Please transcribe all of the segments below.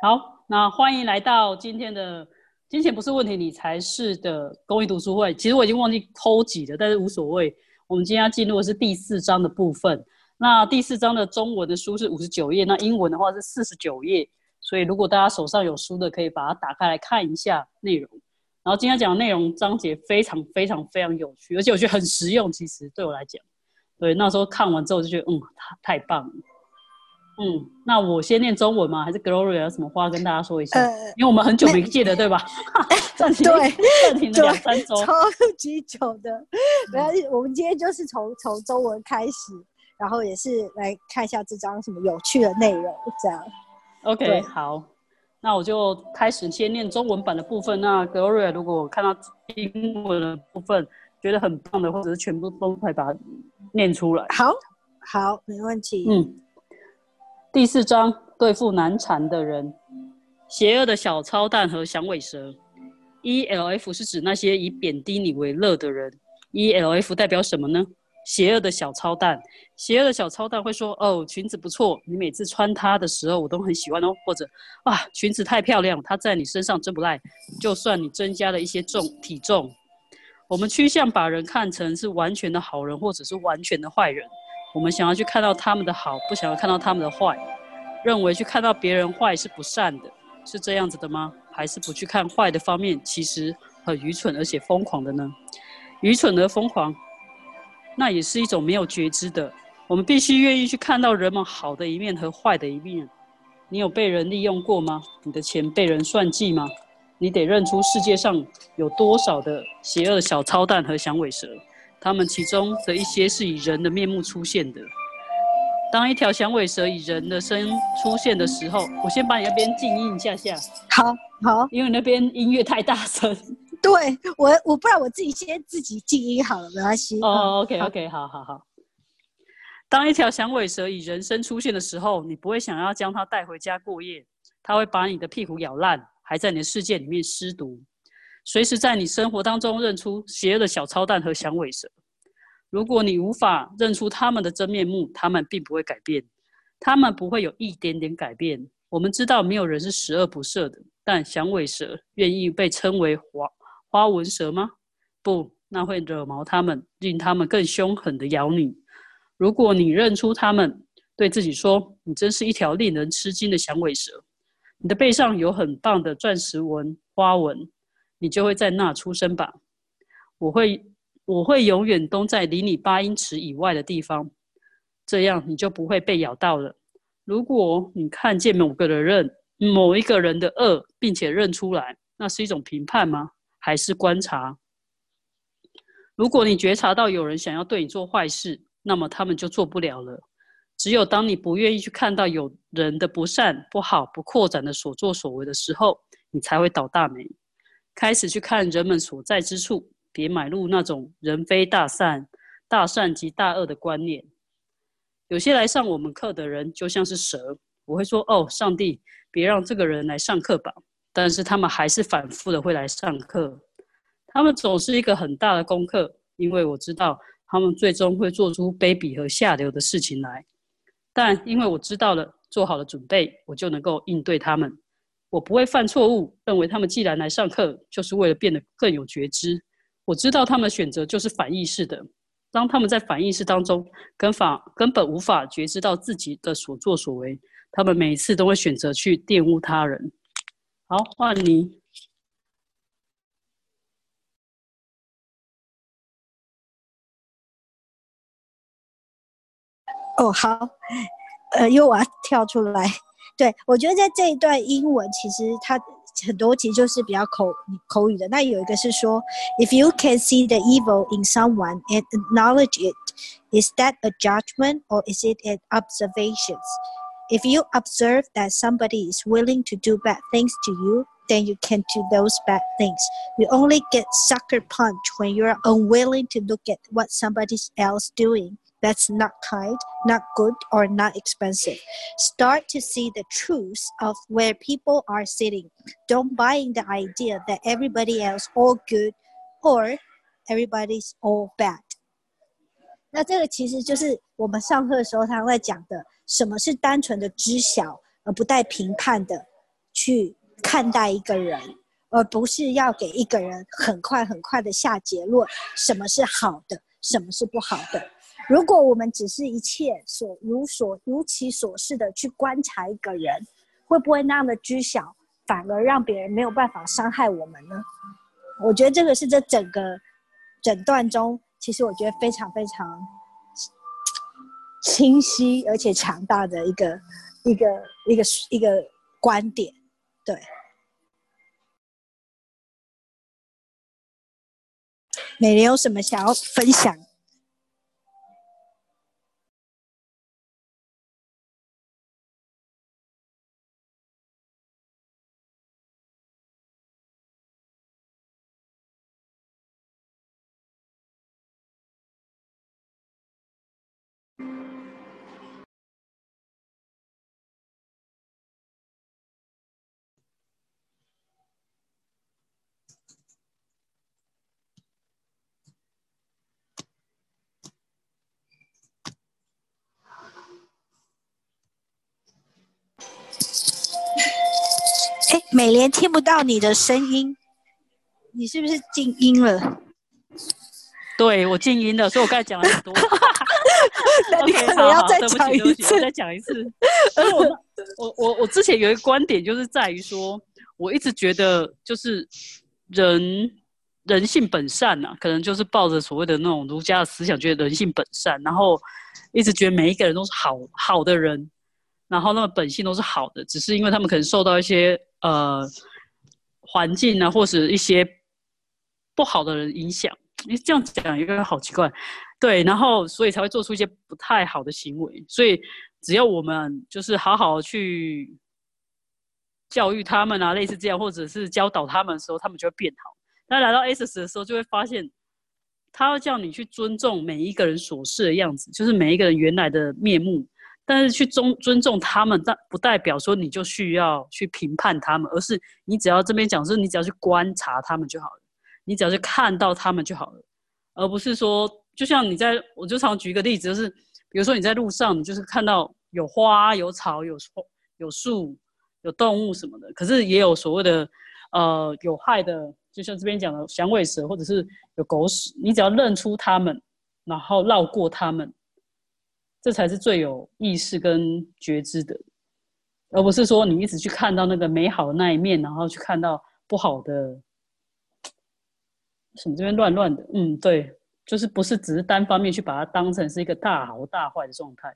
好，那欢迎来到今天的金钱不是问题，理财是的公益读书会。其实我已经忘记偷几了，但是无所谓。我们今天要进入的是第四章的部分。那第四章的中文的书是五十九页，那英文的话是四十九页。所以如果大家手上有书的，可以把它打开来看一下内容。然后今天讲的内容章节非常非常非常有趣，而且我觉得很实用。其实对我来讲，对那时候看完之后就觉得，嗯，太太棒了。嗯，那我先念中文吗？还是 Gloria 有什么话跟大家说一下？呃，因为我们很久没见了，对吧？暂停，对，暂停了两三周，超级久的。没关系，我们今天就是从从中文开始，然后也是来看一下这张什么有趣的内容，这样。OK，好，那我就开始先念中文版的部分。那 Gloria 如果看到英文的部分觉得很棒的，或者是全部都快把它念出来。好，好，没问题。嗯。第四章对付难缠的人，邪恶的小操蛋和响尾蛇。E L F 是指那些以贬低你为乐的人。E L F 代表什么呢？邪恶的小操蛋，邪恶的小操蛋会说：“哦，裙子不错，你每次穿它的时候我都很喜欢哦。”或者：“哇，裙子太漂亮，它在你身上真不赖。”就算你增加了一些重体重，我们趋向把人看成是完全的好人，或者是完全的坏人。我们想要去看到他们的好，不想要看到他们的坏，认为去看到别人坏是不善的，是这样子的吗？还是不去看坏的方面，其实很愚蠢而且疯狂的呢？愚蠢而疯狂，那也是一种没有觉知的。我们必须愿意去看到人们好的一面和坏的一面。你有被人利用过吗？你的钱被人算计吗？你得认出世界上有多少的邪恶小操蛋和响尾蛇。他们其中的一些是以人的面目出现的。当一条响尾蛇以人的身出现的时候，我先把你那边静音一下下。好，好，因为那边音乐太大声。对我，我不然我自己先自己静音好了，没关系。哦，OK，OK，好好好。当一条响尾蛇以人身出现的时候，你不会想要将它带回家过夜，它会把你的屁股咬烂，还在你的世界里面施毒。随时在你生活当中认出邪恶的小超蛋和响尾蛇。如果你无法认出他们的真面目，他们并不会改变，他们不会有一点点改变。我们知道没有人是十恶不赦的，但响尾蛇愿意被称为花花纹蛇吗？不，那会惹毛他们，令他们更凶狠的咬你。如果你认出他们，对自己说：“你真是一条令人吃惊的响尾蛇。”你的背上有很棒的钻石纹花纹。你就会在那出生吧。我会，我会永远都在离你八英尺以外的地方，这样你就不会被咬到了。如果你看见某个人、某一个人的恶，并且认出来，那是一种评判吗？还是观察？如果你觉察到有人想要对你做坏事，那么他们就做不了了。只有当你不愿意去看到有人的不善、不好、不扩展的所作所为的时候，你才会倒大霉。开始去看人们所在之处，别买入那种人非大善、大善即大恶的观念。有些来上我们课的人就像是蛇，我会说：“哦，上帝，别让这个人来上课吧。”但是他们还是反复的会来上课。他们总是一个很大的功课，因为我知道他们最终会做出卑鄙和下流的事情来。但因为我知道了，做好了准备，我就能够应对他们。我不会犯错误，认为他们既然来上课，就是为了变得更有觉知。我知道他们的选择就是反意识的。当他们在反意识当中，根法根本无法觉知到自己的所作所为，他们每一次都会选择去玷污他人。好，换你。哦，好，呃，因为我要跳出来。对，我觉得在这一段英文，其实它很多其实就是比较口口语的。那有一个是说，If you can see the evil in someone and acknowledge it, is that a judgment or is it an observations? If you observe that somebody is willing to do bad things to you, then you can do those bad things. You only get sucker punch when you're unwilling to look at what somebody else doing. That's not kind, not good, or not expensive. Start to see the truth of where people are sitting. Don't buy the idea that everybody else all good or everybody's all bad. 那这个其实就是我们上课的时候他在讲的，什么是单纯的知晓而不带评判的 去看待一个人，而不是要给一个人很快很快的下结论，什么是好的，什么是不好的。 如果我们只是一切所如所如其所示的去观察一个人，会不会那样的知晓，反而让别人没有办法伤害我们呢？我觉得这个是这整个诊断中，其实我觉得非常非常清晰而且强大的一个一个一个一个观点，对。美玲有什么想要分享？美莲听不到你的声音，你是不是静音了？对我静音了，所以我刚才讲了很多。那你可能要再讲一次，再讲一次。而我我我我之前有一个观点，就是在于说，我一直觉得就是人人性本善呐，可能就是抱着所谓的那种儒家的思想，觉得人性本善，然后一直觉得每一个人都是好好的人，然后那么本性都是好的，只是因为他们可能受到一些。呃，环境呢，或是一些不好的人影响，你这样讲有点好奇怪，对，然后所以才会做出一些不太好的行为。所以只要我们就是好好去教育他们啊，类似这样，或者是教导他们的时候，他们就会变好。那来到 S 的时候，就会发现他要叫你去尊重每一个人所示的样子，就是每一个人原来的面目。但是去尊尊重他们，但不代表说你就需要去评判他们，而是你只要这边讲是，你只要去观察他们就好了，你只要去看到他们就好了，而不是说，就像你在，我就常举一个例子，就是比如说你在路上，你就是看到有花、有草、有有树、有动物什么的，可是也有所谓的呃有害的，就像这边讲的响尾蛇或者是有狗屎，你只要认出他们，然后绕过他们。这才是最有意识跟觉知的，而不是说你一直去看到那个美好的那一面，然后去看到不好的。什么这边乱乱的？嗯，对，就是不是只是单方面去把它当成是一个大好大坏的状态。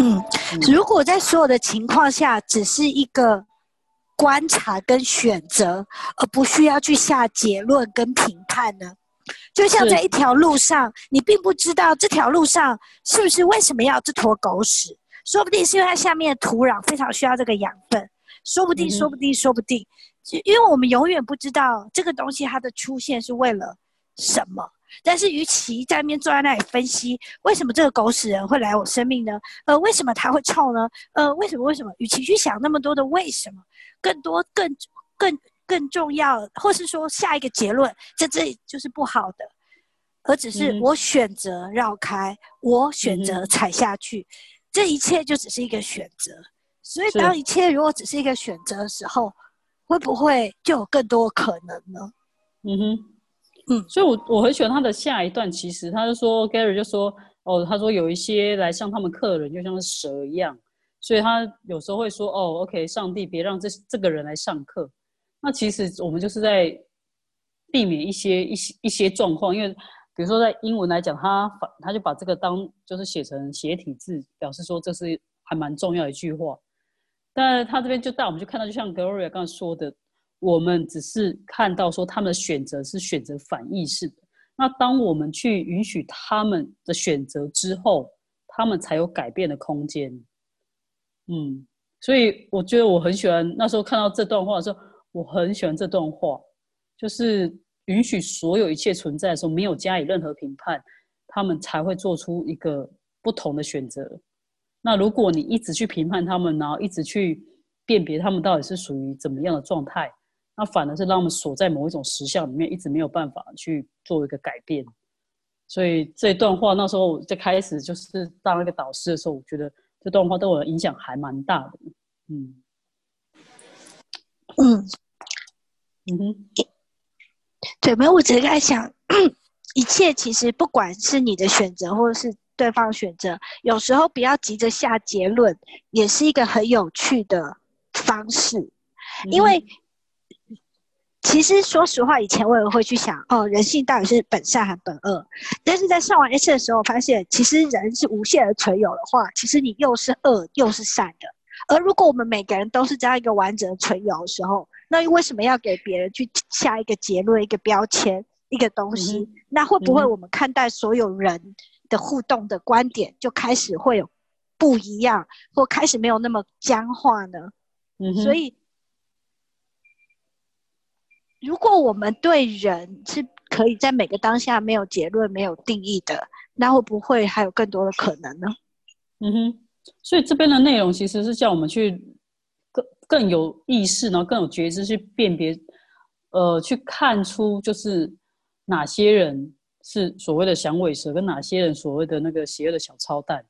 嗯，如果在所有的情况下只是一个观察跟选择，而不需要去下结论跟评判呢？就像在一条路上，你并不知道这条路上是不是为什么要这坨狗屎，说不定是因为它下面的土壤非常需要这个养分，说不定，说不定，说不定，因为我们永远不知道这个东西它的出现是为了什么。但是，与其在面坐在那里分析为什么这个狗屎人会来我生命呢？呃，为什么它会臭呢？呃，为什么？为什么？与其去想那么多的为什么，更多、更、更。更重要，或是说下一个结论，这这就是不好的，而只是我选择绕开，我选择踩下去，这一切就只是一个选择。所以，当一切如果只是一个选择的时候，会不会就有更多可能呢？嗯哼，嗯，所以我我很喜欢他的下一段，其实他就说，Gary 就说，哦，他说有一些来上他们课的人就像是蛇一样，所以他有时候会说，哦，OK，上帝别让这这个人来上课。那其实我们就是在避免一些一些一些状况，因为比如说在英文来讲，他反他就把这个当就是写成斜体字，表示说这是还蛮重要一句话。但他这边就带我们去看到，就像 Gloria 刚才说的，我们只是看到说他们的选择是选择反意识的。那当我们去允许他们的选择之后，他们才有改变的空间。嗯，所以我觉得我很喜欢那时候看到这段话的时候。我很喜欢这段话，就是允许所有一切存在的时候，没有加以任何评判，他们才会做出一个不同的选择。那如果你一直去评判他们，然后一直去辨别他们到底是属于怎么样的状态，那反而是让他们锁在某一种实相里面，一直没有办法去做一个改变。所以这段话那时候在开始就是当一个导师的时候，我觉得这段话对我的影响还蛮大的。嗯。嗯哼，对，没有，我只是在想，一切其实不管是你的选择，或者是对方选择，有时候不要急着下结论，也是一个很有趣的方式，因为。其实，说实话，以前我也会去想，哦，人性到底是本善还是本恶？但是在上完 S 的时候，发现其实人是无限的存有的话，其实你又是恶又是善的。而如果我们每个人都是这样一个完整的存有的时候，那为什么要给别人去下一个结论、一个标签、一个东西？那会不会我们看待所有人的互动的观点就开始会有不一样，或开始没有那么僵化呢？嗯所以。如果我们对人是可以在每个当下没有结论、没有定义的，那会不会还有更多的可能呢？嗯哼，所以这边的内容其实是叫我们去更有意识，然后更有觉知去辨别，呃，去看出就是哪些人是所谓的响尾蛇，跟哪些人所谓的那个邪恶的小操蛋，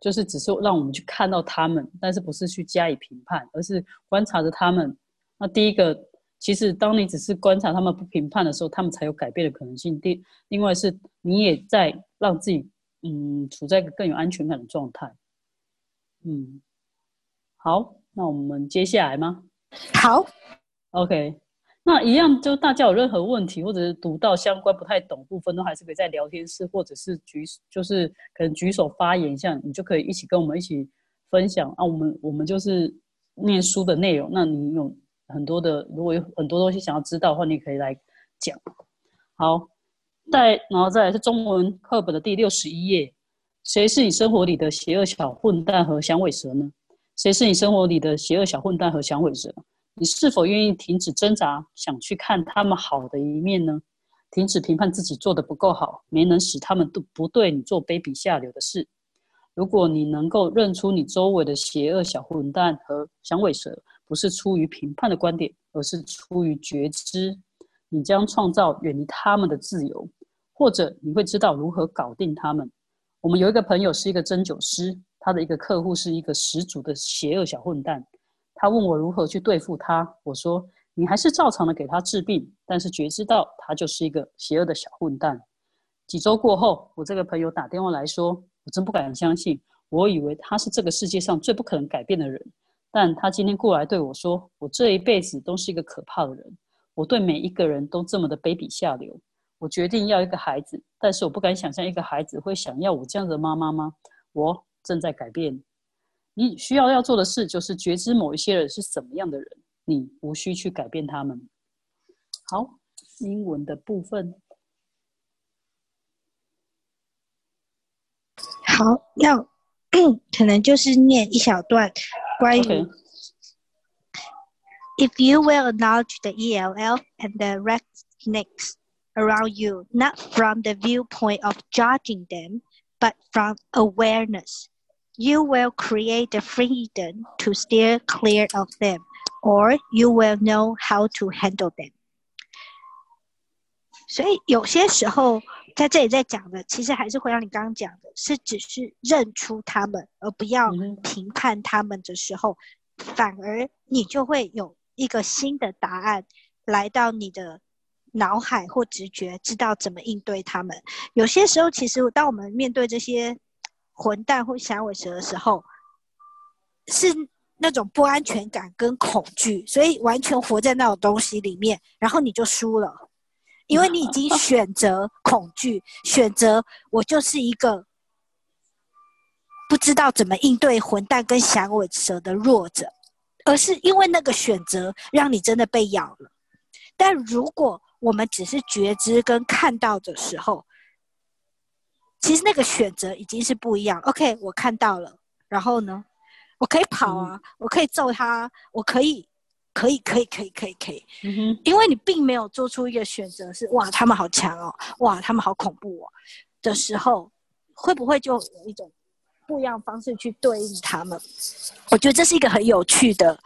就是只是让我们去看到他们，但是不是去加以评判，而是观察着他们。那第一个。其实，当你只是观察他们不评判的时候，他们才有改变的可能性。第，另外是你也在让自己，嗯，处在一个更有安全感的状态。嗯，好，那我们接下来吗？好，OK。那一样，就大家有任何问题，或者是读到相关不太懂部分，都还是可以在聊天室，或者是举，就是可能举手发言一下，你就可以一起跟我们一起分享啊。我们我们就是念书的内容，那你有。很多的，如果有很多东西想要知道的话，你可以来讲。好，再然后再来是中文课本的第六十一页。谁是你生活里的邪恶小混蛋和响尾蛇呢？谁是你生活里的邪恶小混蛋和响尾蛇？你是否愿意停止挣扎，想去看他们好的一面呢？停止评判自己做的不够好，没能使他们都不对你做卑鄙下流的事。如果你能够认出你周围的邪恶小混蛋和响尾蛇，不是出于评判的观点，而是出于觉知，你将创造远离他们的自由，或者你会知道如何搞定他们。我们有一个朋友是一个针灸师，他的一个客户是一个十足的邪恶小混蛋。他问我如何去对付他，我说你还是照常的给他治病，但是觉知到他就是一个邪恶的小混蛋。几周过后，我这个朋友打电话来说，我真不敢相信，我以为他是这个世界上最不可能改变的人。但他今天过来对我说：“我这一辈子都是一个可怕的人，我对每一个人都这么的卑鄙下流。我决定要一个孩子，但是我不敢想象一个孩子会想要我这样的妈妈吗？我正在改变。你需要要做的事就是觉知某一些人是什么样的人，你无需去改变他们。”好，英文的部分。好，要可能就是念一小段。Okay. If you will acknowledge the ELL and the rednecks around you, not from the viewpoint of judging them, but from awareness, you will create the freedom to steer clear of them, or you will know how to handle them. 所以有些时候在这里在讲的，其实还是回到你刚刚讲的，是只是认出他们，而不要评判他们的时候，反而你就会有一个新的答案来到你的脑海或直觉，知道怎么应对他们。有些时候，其实当我们面对这些混蛋或响尾蛇的时候，是那种不安全感跟恐惧，所以完全活在那种东西里面，然后你就输了。因为你已经 选择恐惧，选择我就是一个不知道怎么应对混蛋跟响尾蛇的弱者，而是因为那个选择让你真的被咬了。但如果我们只是觉知跟看到的时候，其实那个选择已经是不一样。OK，我看到了，然后呢，我可以跑啊，我可以揍他，我可以。可以，可以，可以，可以，可以。因为你并没有做出一个选择，是哇，他们好强哦，哇，他们好恐怖哦的时候，会不会就有一种不一样方式去对应他们？我觉得这是一个很有趣的，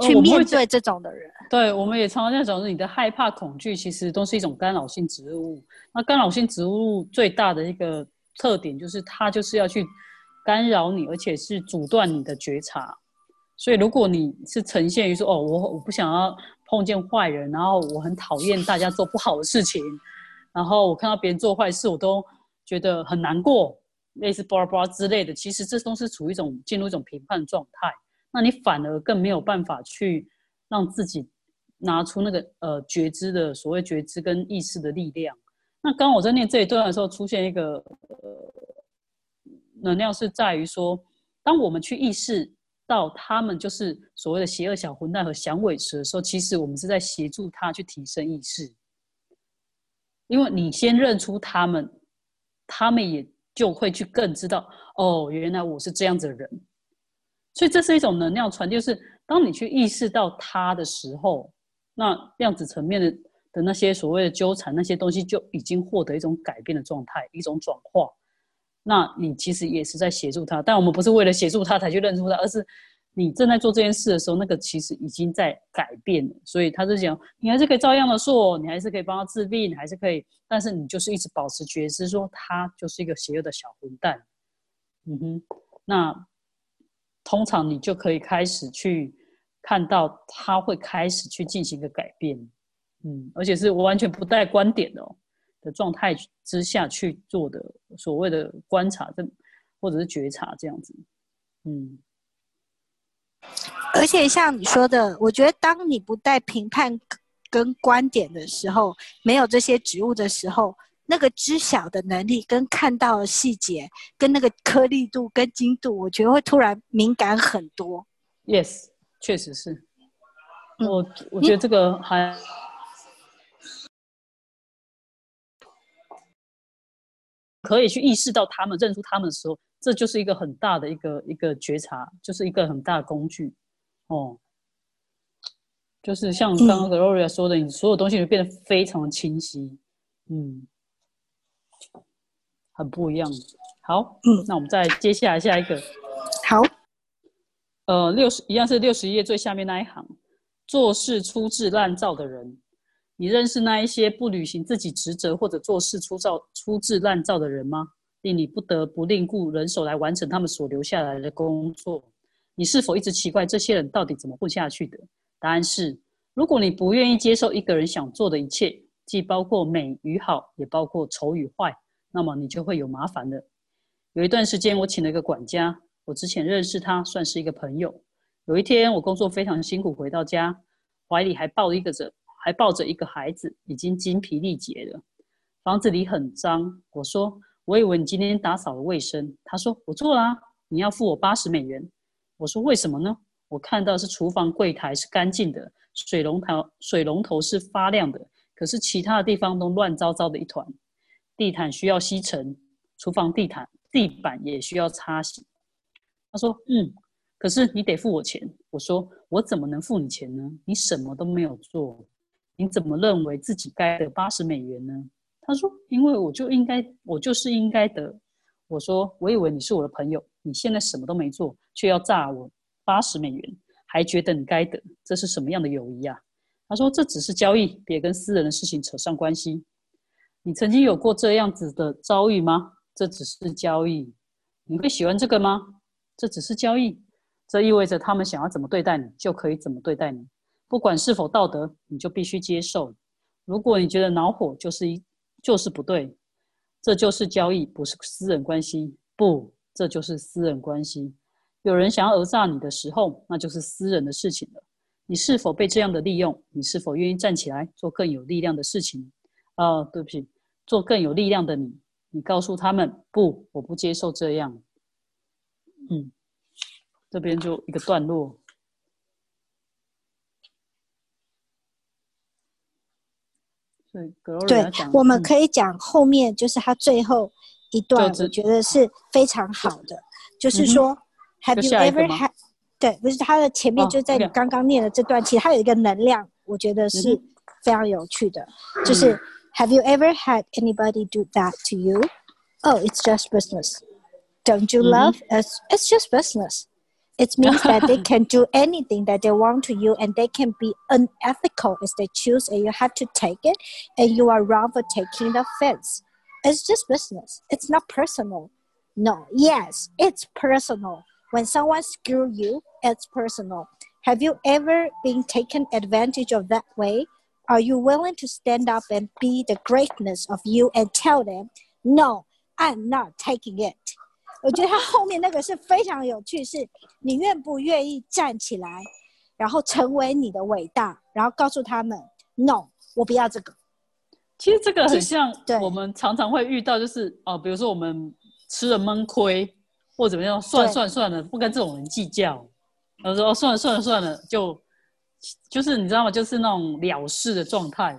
去面对这种的人。对，我们也常常在讲说，你的害怕、恐惧其实都是一种干扰性植物。那干扰性植物最大的一个特点就是，它就是要去干扰你，而且是阻断你的觉察。所以如果你是呈现于说哦，我我不想要碰见坏人，然后我很讨厌大家做不好的事情，然后我看到别人做坏事，我都觉得很难过，类似巴拉巴拉之类的，其实这都是处于一种进入一种评判状态，那你反而更没有办法去让自己拿出那个呃觉知的所谓觉知跟意识的力量。那刚刚我在念这一段的时候，出现一个呃能量是在于说，当我们去意识到他们就是所谓的邪恶小混蛋和响尾蛇的时候，其实我们是在协助他去提升意识，因为你先认出他们，他们也就会去更知道哦，原来我是这样子的人，所以这是一种能量传递，就是当你去意识到他的时候，那量子层面的。的那些所谓的纠缠，那些东西就已经获得一种改变的状态，一种转化。那你其实也是在协助他，但我们不是为了协助他才去认出他，而是你正在做这件事的时候，那个其实已经在改变了。所以他是讲，你还是可以照样的做，你还是可以帮他治病，还是可以，但是你就是一直保持觉知，说他就是一个邪恶的小混蛋。嗯哼，那通常你就可以开始去看到他会开始去进行一个改变。嗯，而且是完全不带观点的哦的状态之下去做的所谓的观察，这或者是觉察这样子。嗯，而且像你说的，我觉得当你不带评判跟观点的时候，没有这些植物的时候，那个知晓的能力跟看到的细节，跟那个颗粒度跟精度，我觉得会突然敏感很多。Yes，确实是。我我觉得这个还。可以去意识到他们、认出他们的时候，这就是一个很大的一个一个觉察，就是一个很大的工具，哦，就是像刚刚 Gloria 说的，你所有东西会变得非常的清晰，嗯，很不一样。好，嗯，那我们再接下来下一个，好，呃，六十一样是六十页最下面那一行，做事粗制滥造的人。你认识那一些不履行自己职责或者做事粗造、粗制滥造的人吗？令你不得不另雇人手来完成他们所留下来的工作。你是否一直奇怪这些人到底怎么混下去的？答案是：如果你不愿意接受一个人想做的一切，既包括美与好，也包括丑与坏，那么你就会有麻烦的。有一段时间，我请了一个管家，我之前认识他，算是一个朋友。有一天，我工作非常辛苦，回到家，怀里还抱一个着。还抱着一个孩子，已经精疲力竭了。房子里很脏。我说：“我以为你今天打扫了卫生。”他说：“我做了。”你要付我八十美元。我说：“为什么呢？”我看到是厨房柜台是干净的，水龙头水龙头是发亮的，可是其他的地方都乱糟糟的一团。地毯需要吸尘，厨房地毯地板也需要擦洗。他说：“嗯，可是你得付我钱。”我说：“我怎么能付你钱呢？你什么都没有做。”你怎么认为自己该得八十美元呢？他说：“因为我就应该，我就是应该得。”我说：“我以为你是我的朋友，你现在什么都没做，却要炸我八十美元，还觉得你该得，这是什么样的友谊啊？”他说：“这只是交易，别跟私人的事情扯上关系。”你曾经有过这样子的遭遇吗？这只是交易，你会喜欢这个吗？这只是交易，这意味着他们想要怎么对待你，就可以怎么对待你。不管是否道德，你就必须接受。如果你觉得恼火，就是一就是不对，这就是交易，不是私人关系。不，这就是私人关系。有人想要讹诈你的时候，那就是私人的事情了。你是否被这样的利用？你是否愿意站起来做更有力量的事情？啊，对不起，做更有力量的你。你告诉他们，不，我不接受这样。嗯，这边就一个段落。对，我们可以讲后面就是他最后一段，我觉得是非常好的，就是说，Have you ever had？对，不是他的前面就在你刚刚念的这段，其实他有一个能量，我觉得是非常有趣的，就是 Have you ever had anybody do that to you? Oh, it's just business. Don't you mm-hmm. love? It's it's just business. It means that they can do anything that they want to you and they can be unethical as they choose and you have to take it and you are wrong for taking the offense. It's just business. It's not personal. No, yes, it's personal. When someone screw you, it's personal. Have you ever been taken advantage of that way? Are you willing to stand up and be the greatness of you and tell them, no, I'm not taking it? 我觉得他后面那个是非常有趣，是你愿不愿意站起来，然后成为你的伟大，然后告诉他们，no，我不要这个。其实这个很像对我们常常会遇到，就是哦，比如说我们吃了闷亏或怎么样，算算算了，不跟这种人计较。然后说哦，算了算了算了，就就是你知道吗？就是那种了事的状态。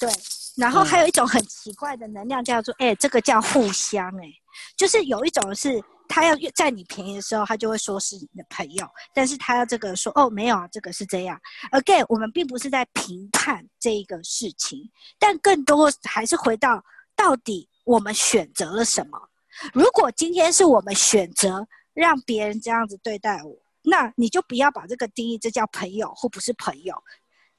对，然后嗯还有一种很奇怪的能量叫做，哎、这个叫互相、哎，就是有一种是他要越占你便宜的时候，他就会说是你的朋友，但是他要这个说，哦，没有啊，这个是这样。Again，我们并不是在评判这一个事情，但更多还是回到到底我们选择了什么。如果今天是我们选择让别人这样子对待我，那你就不要把这个定义，这叫朋友或不是朋友。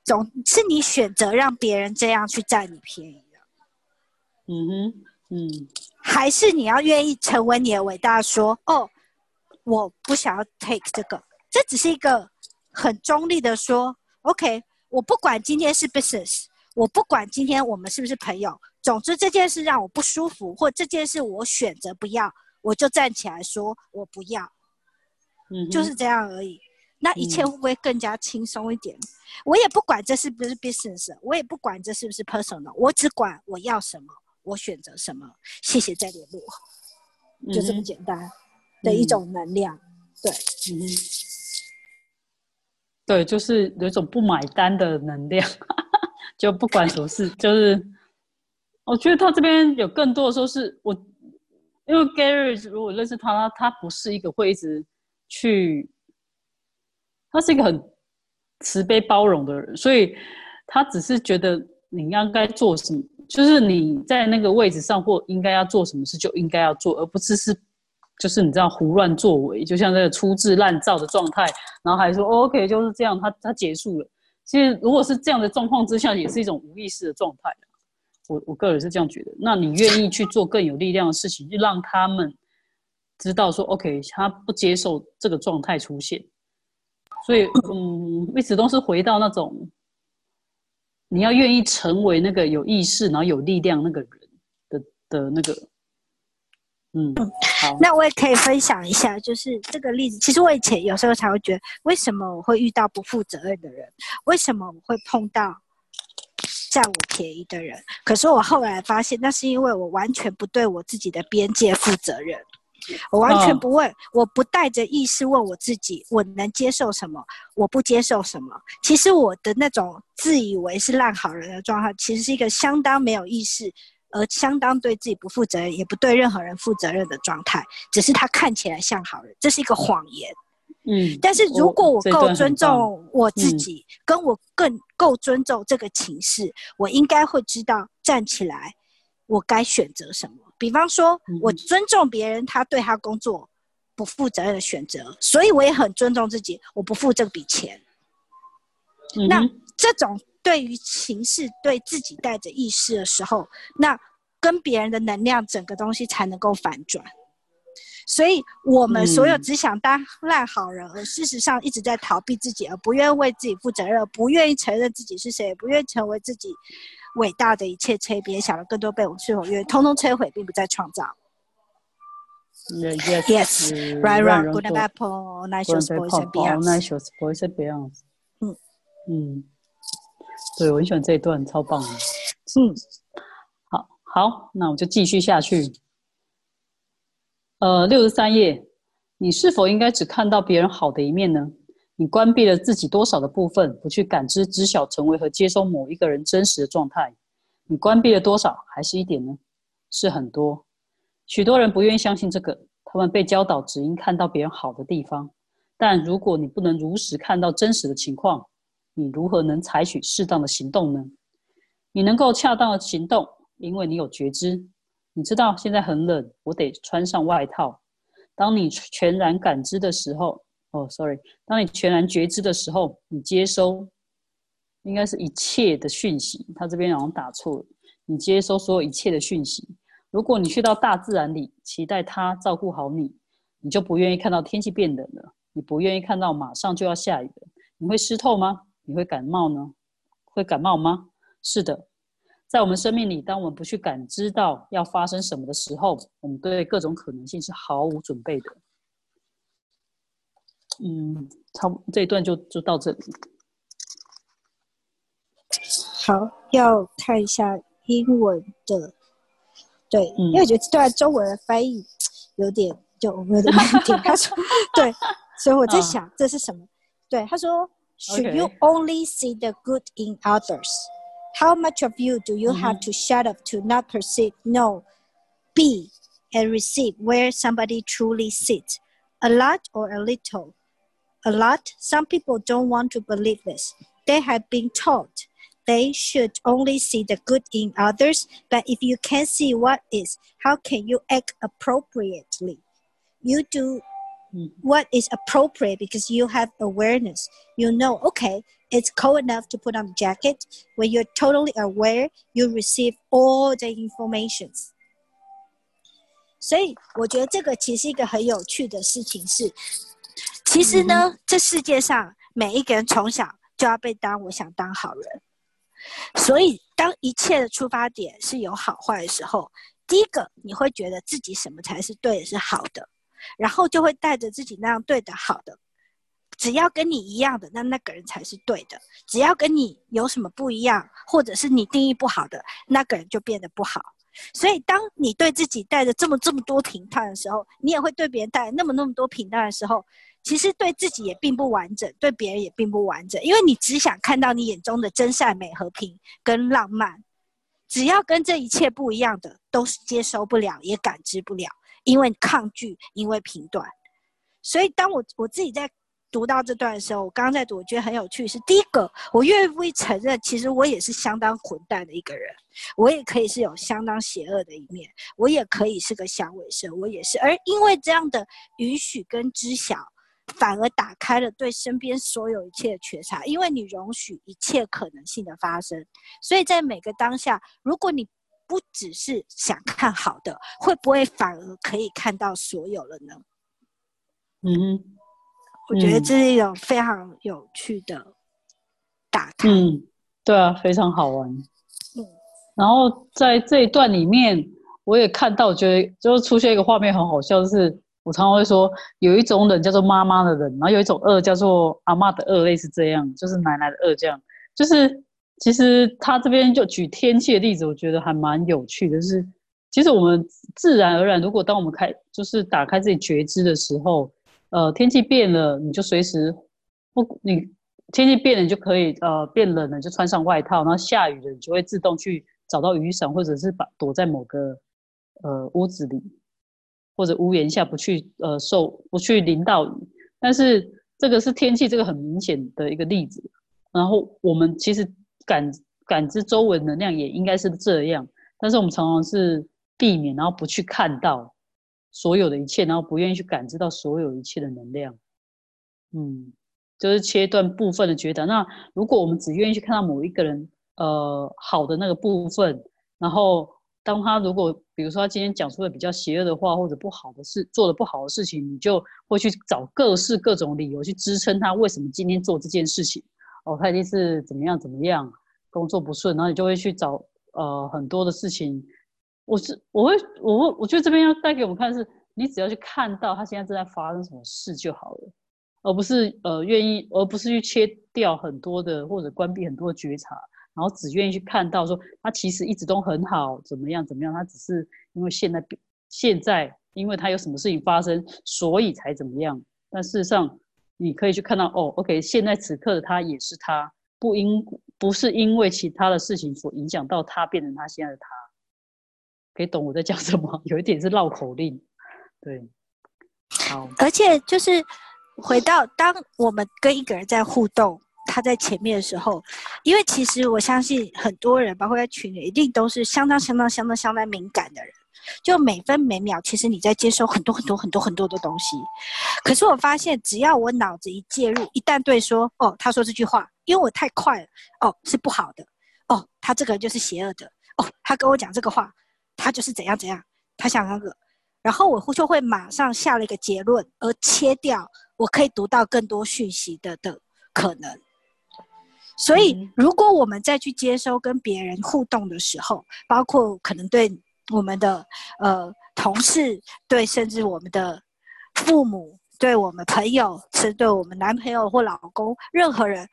总是你选择让别人这样去占你便宜的，嗯哼，嗯还是你要愿意成为你的伟大说？哦，我不想要 take 这个，这只是一个很中立的说。OK，我不管今天是 business，我不管今天我们是不是朋友，总之这件事让我不舒服，或这件事我选择不要，我就站起来说我不要，嗯，就是这样而已。那一切嗯会不会更加轻松一点？我也不管这是不是 business，我也不管这是不是 personal，我只管我要什么，我选择什么。谢谢再联络，就这么简单的一种能量。对，嗯，对，就是有一种不买单的能量，就不管什么事，就是我觉得他这边有更多的时候是我，因为 Gary 如果认识他，他不是一个会一直去，他是一个很慈悲包容的人，所以他只是觉得你应该做什么，就是你在那个位置上或应该要做什么事就应该要做，而不是是就是你知道胡乱作为，就像这个粗制滥造的状态，然后还说、OK 就是这样，他他结束了。其实如果是这样的状况之下，也是一种无意识的状态。我我个人是这样觉得。那你愿意去做更有力量的事情，就让他们知道说 OK，他不接受这个状态出现。所以嗯，一直都是回到那种你要愿意成为那个有意识然后有力量那个人的的那个，嗯，好，那我也可以分享一下，就是这个例子。其实我以前有时候才会觉得，为什么我会遇到不负责任的人？为什么我会碰到占我便宜的人？可是我后来发现，那是因为我完全不对我自己的边界负责任。我完全哦不问，我不带着意识问我自己，我能接受什么，我不接受什么。其实我的那种自以为是烂好人的状态，其实是一个相当没有意识，而相当对自己不负责任，也不对任何人负责任的状态。只是他看起来像好人，这是一个谎言。嗯，但是如果我够尊重我自嗯己，跟我更够尊重这个情势，我应该会知道站起来，我该选择什么。比方说，我尊重别人他对他工作不负责任的选择，所以我也很尊重自己，我不付这笔钱。那这种对于情势对自己带着意识的时候，那跟别人的能量整个东西才能够反转。所以，我们所有嗯只想当烂好人，而事实上一直在逃避自己，而不愿为自己负责任，不愿意承认自己是谁，也不愿意成为自己伟大的一切，摧别想的更多被我们是否愿意，通通摧毁，并不再创造。Yes, Yes, 嗯 Right, 让 right, 人 good and bad, po, nice boys and 泡 beyonds. nice boys and beyonds。嗯嗯，对我很喜欢这一段，超棒的。嗯，好，好，那我就继续下去。呃，六十三页，你是否应该只看到别人好的一面呢？你关闭了自己多少的部分，不去感知、知晓、成为和接收某一个人真实的状态？你关闭了多少，还是一点呢？是很多。许多人不愿意相信这个，他们被教导只应看到别人好的地方。但如果你不能如实看到真实的情况，你如何能采取适当的行动呢？你能够恰当的行动，因为你有觉知。你知道现在很冷，我得穿上外套。当你全然感知的时候，哦，sorry，当你全然觉知的时候，你接收，应该是一切的讯息。他这边好像打错了，你接收所有一切的讯息。如果你去到大自然里，期待它照顾好你，你就不愿意看到天气变冷了，你不愿意看到马上就要下雨了，你会湿透吗？你会感冒呢？会感冒吗？是的，在我们生命里，当我们不去感知到要发生什么的时候，我们对各种可能性是毫无准备的。嗯，差不这一段就就到这里。好，要看一下英文的，对，因为我觉得这段中文的翻译有点就有点难听。他说，对，所以我在想这是什么？对，他说，Should you only see the good in others? How much of you do you have to shut up to not perceive, know, be, and receive where somebody truly sits? A lot or a little? a lot. Some people don't want to believe this. They have been taught they should only see the good in others, but if you can't see what is, how can you act appropriately? You do what is appropriate because you have awareness. You know, okay, it's cold enough to put on a jacket. When you're totally aware, you receive all the informations. 所以我觉得这个其实一个很有趣的事情是， 其实呢，这世界上每一个人从小就要被当我想当好人，所以当一切的出发点是有好坏的时候，第一个你会觉得自己什么才是对的、是好的，然后就会带着自己那样对的、好的，只要跟你一样的，那那个人才是对的；只要跟你有什么不一样，或者是你定义不好的，那个人就变得不好。所以，当你对自己带着这么这么多评判的时候，你也会对别人带那么那么多评判的时候。其实对自己也并不完整，对别人也并不完整，因为你只想看到你眼中的真善美、和平跟浪漫。只要跟这一切不一样的，都是接收不了，也感知不了，因为抗拒，因为评断。所以，当我我自己在读到这段的时候，我刚刚在读，我觉得很有趣。是第一个，我愿意承认，其实我也是相当混蛋的一个人，我也可以是有相当邪恶的一面，我也可以是个响尾蛇，我也是。而因为这样的允许跟知晓。反而打开了对身边所有一切的觉察，因为你容许一切可能性的发生，所以在每个当下，如果你不只是想看好的，会不会反而可以看到所有了呢？嗯，我觉得这是一种非常有趣的打开。嗯，对啊，非常好玩。嗯，然后在这一段里面，我也看到，觉得就出现一个画面很好笑，就是。我常常会说，有一种人叫做妈妈的人，然后有一种恶叫做阿妈的恶，类似这样，就是奶奶的恶这样。就是其实他这边就举天气的例子，我觉得还蛮有趣的。就是其实我们自然而然，如果当我们开就是打开自己觉知的时候，呃，天气变了，你就随时不你天气变了，你就可以呃变冷了就穿上外套，然后下雨了你就会自动去找到雨伞，或者是把躲在某个呃屋子里。或者屋檐下不去呃受不去淋到雨，但是这个是天气这个很明显的一个例子。然后我们其实感感知周围能量也应该是这样，但是我们常常是避免，然后不去看到所有的一切，然后不愿意去感知到所有一切的能量。嗯，就是切断部分的觉察。那如果我们只愿意去看到某一个人呃好的那个部分，然后。当他如果比如说他今天讲出了比较邪恶的话或者不好的事，做的不好的事情，你就会去找各式各种理由去支撑他为什么今天做这件事情。哦，他一定是怎么样怎么样，工作不顺，然后你就会去找呃很多的事情。我是我会我会我觉得这边要带给我们看的是，你只要去看到他现在正在发生什么事就好了，而不是呃愿意，而不是去切掉很多的或者关闭很多的觉察。然后只愿意去看到说他其实一直都很好，怎么样怎么样？他只是因为现在现在因为他有什么事情发生，所以才怎么样？但事实上，你可以去看到哦，OK，现在此刻的他也是他，不因不是因为其他的事情所影响到他变成他现在的他。可以懂我在讲什么？有一点是绕口令，对，好。而且就是回到当我们跟一个人在互动。他在前面的时候，因为其实我相信很多人，包括在群里，一定都是相当相当相当相当敏感的人。就每分每秒，其实你在接收很多很多很多很多的东西。可是我发现，只要我脑子一介入，一旦对说，哦，他说这句话，因为我太快了，哦，是不好的，哦，他这个人就是邪恶的，哦，他跟我讲这个话，他就是怎样怎样，他想那个，然后我就会马上下了一个结论，而切掉我可以读到更多讯息的的可能。所以，如果我们再去接收跟别人互动的时候，包括可能对我们的呃同事，对甚至我们的父母，对我们朋友，是对我们男朋友或老公，任何人，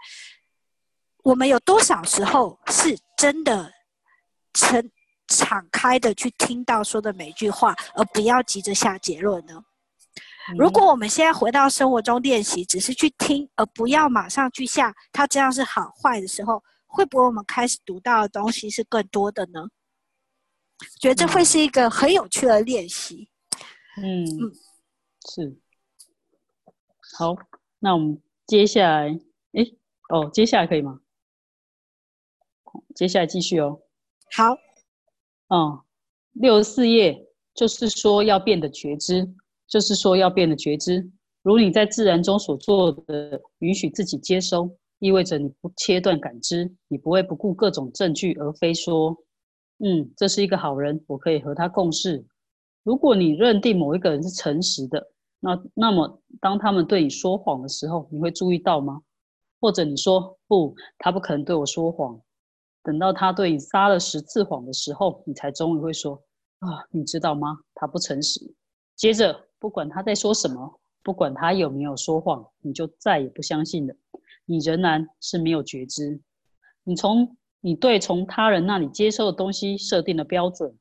我们有多少时候是真的诚敞开的去听到说的每句话，而不要急着下结论呢？如果我们现在回到生活中练习，只是去听，而不要马上去下，它这样是好坏的时候，会不会我们开始读到的东西是更多的呢？觉得这会是一个很有趣的练习。嗯嗯，是。好，那我们接下来，哎，哦，接下来可以吗？接下来继续哦。好。嗯，六十四页就是说要变得觉知。就是说，要变得觉知，如你在自然中所做的，允许自己接收，意味着你不切断感知，你不会不顾各种证据，而非说，嗯，这是一个好人，我可以和他共事。如果你认定某一个人是诚实的，那那么当他们对你说谎的时候，你会注意到吗？或者你说不，他不可能对我说谎。等到他对你撒了十次谎的时候，你才终于会说，啊，你知道吗？他不诚实。接着。不管他在说什么，不管他有没有说谎，你就再也不相信了。你仍然是没有觉知。你从你对从他人那里接受的东西设定了标准。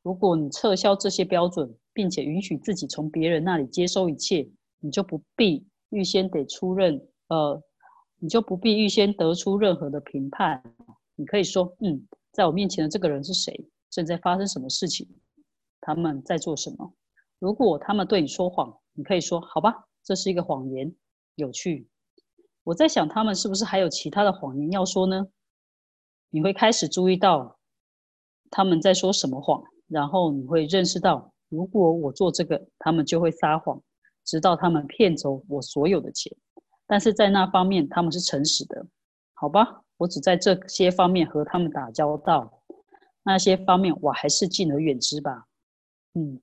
如果你撤销这些标准，并且允许自己从别人那里接收一切，你就不必预先得出任呃，你就不必预先得出任何的评判。你可以说，嗯，在我面前的这个人是谁？正在发生什么事情？他们在做什么？如果他们对你说谎，你可以说好吧，这是一个谎言，有趣。我在想，他们是不是还有其他的谎言要说呢？你会开始注意到他们在说什么谎，然后你会认识到，如果我做这个，他们就会撒谎，直到他们骗走我所有的钱。但是在那方面，他们是诚实的，好吧？我只在这些方面和他们打交道，那些方面我还是敬而远之吧。嗯。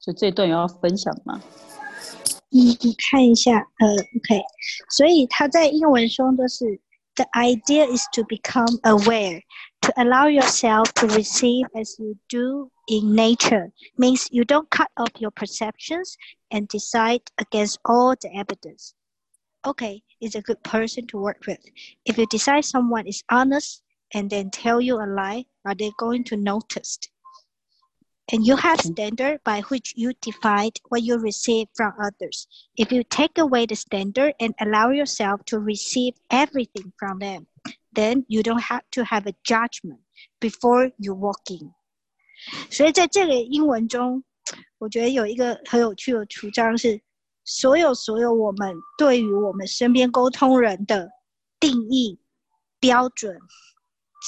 所以这段有要分享吗？嗯，你看一下，呃，OK。所以他在英文中都是：The idea is to become aware, to allow yourself to receive as you do in nature. Means you don't cut off your perceptions and decide against all the evidence. Okay, is a good person to work with. If you decide someone is honest and then tell you a lie, are they going to notice? and you have standard by which you divide what you receive from others. If you take away the standard and allow yourself to receive everything from them, then you don't have to have a judgment before you walk in. 所以在这个英文中，我觉得有一个很有趣的主张是，所有所有我们对于我们身边沟通人的定义、标准、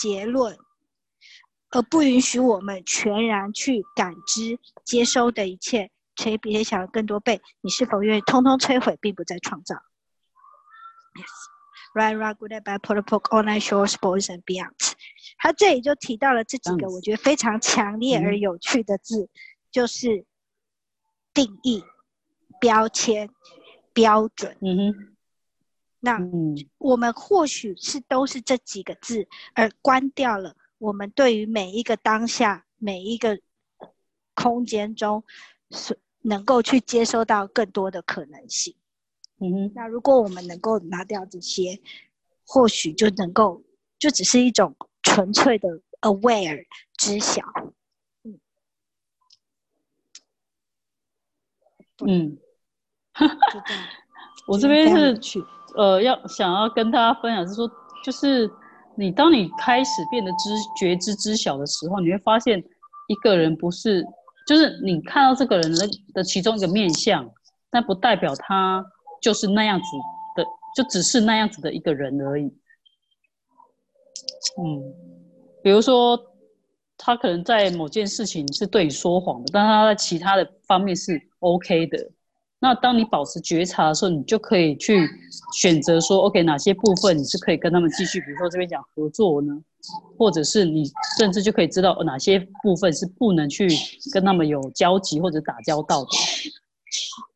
结论 而不允许我们全然去感知、接收的一切，谁比谁想的更多倍。你是否愿意通通摧毁，并不再创造？Yes, right, right, good, bad, p o l i t i c online shores, boys and beyond。他这里就提到了这几个我觉得非常强烈而有趣的字，就是定义、标签、标准。嗯哼。那我们或许是都是这几个字，而关掉了。我们对于每一个当下、每一个空间中，是能够去接收到更多的可能性。嗯哼，那如果我们能够拿掉这些，或许就能够，就只是一种纯粹的 aware 知晓。嗯，嗯，我这边是去呃，要想要跟大家分享是说，就是。你当你开始变得知觉知知晓的时候，你会发现一个人不是，就是你看到这个人的的其中一个面相，但不代表他就是那样子的，就只是那样子的一个人而已。嗯，比如说他可能在某件事情是对你说谎的，但他在其他的方面是 OK 的。那当你保持觉察的时候，你就可以去选择说，OK，哪些部分你是可以跟他们继续，比如说这边讲合作呢，或者是你甚至就可以知道哪些部分是不能去跟他们有交集或者打交道的。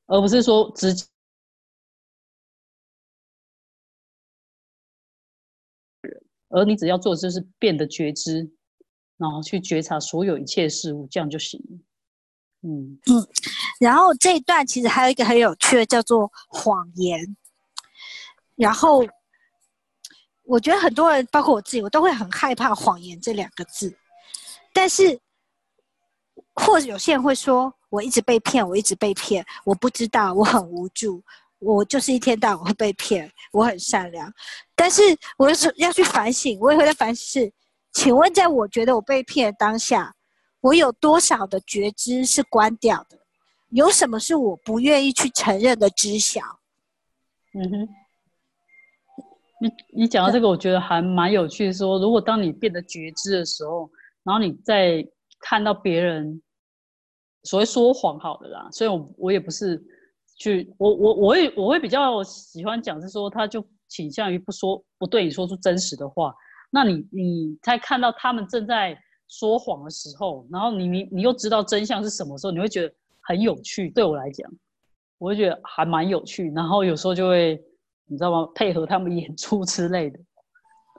而不是说直接。而你只要做的就是变得觉知，然后去觉察所有一切事物，这样就行了。嗯嗯，然后这一段其实还有一个很有趣的，叫做谎言。然后我觉得很多人，包括我自己，我都会很害怕谎言这两个字。但是，或者有些人会说，我一直被骗，我一直被骗，我不知道，我很无助。我就是一天到晚会被骗，我很善良，但是我是要去反省，我也会在反省。请问，在我觉得我被骗的当下，我有多少的觉知是关掉的？有什么是我不愿意去承认的知晓？嗯哼，你你讲到这个，我觉得还蛮有趣的。说如果当你变得觉知的时候，然后你在看到别人所谓说谎，好的啦，所以我我也不是。去，我我我会我会比较喜欢讲是说，他就倾向于不说不对你说出真实的话。那你你在看到他们正在说谎的时候，然后你你你又知道真相是什么时候，你会觉得很有趣。对我来讲，我会觉得还蛮有趣。然后有时候就会你知道吗？配合他们演出之类的。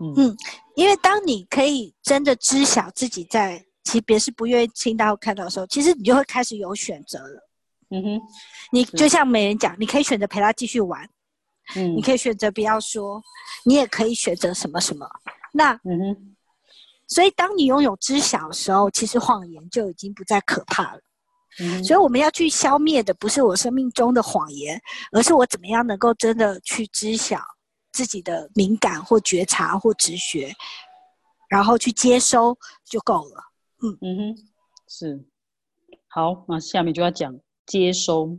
嗯，因为当你可以真的知晓自己在其实别是不愿意听到看到的时候，其实你就会开始有选择了。嗯哼，你就像美人讲，你可以选择陪他继续玩，嗯，你可以选择不要说，你也可以选择什么什么。那，嗯哼，所以当你拥有知晓的时候，其实谎言就已经不再可怕了。嗯，所以我们要去消灭的不是我生命中的谎言，而是我怎么样能够真的去知晓自己的敏感或觉察或直觉，然后去接收就够了。嗯嗯哼，是。好，那下面就要讲。接收，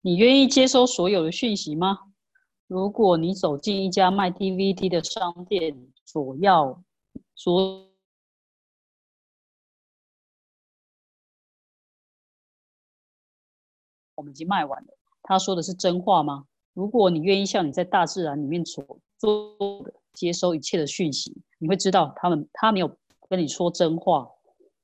你愿意接收所有的讯息吗？如果你走进一家卖 DVD 的商店，所要说我们已经卖完了，他说的是真话吗？如果你愿意像你在大自然里面所做的接收一切的讯息，你会知道他们他没有跟你说真话，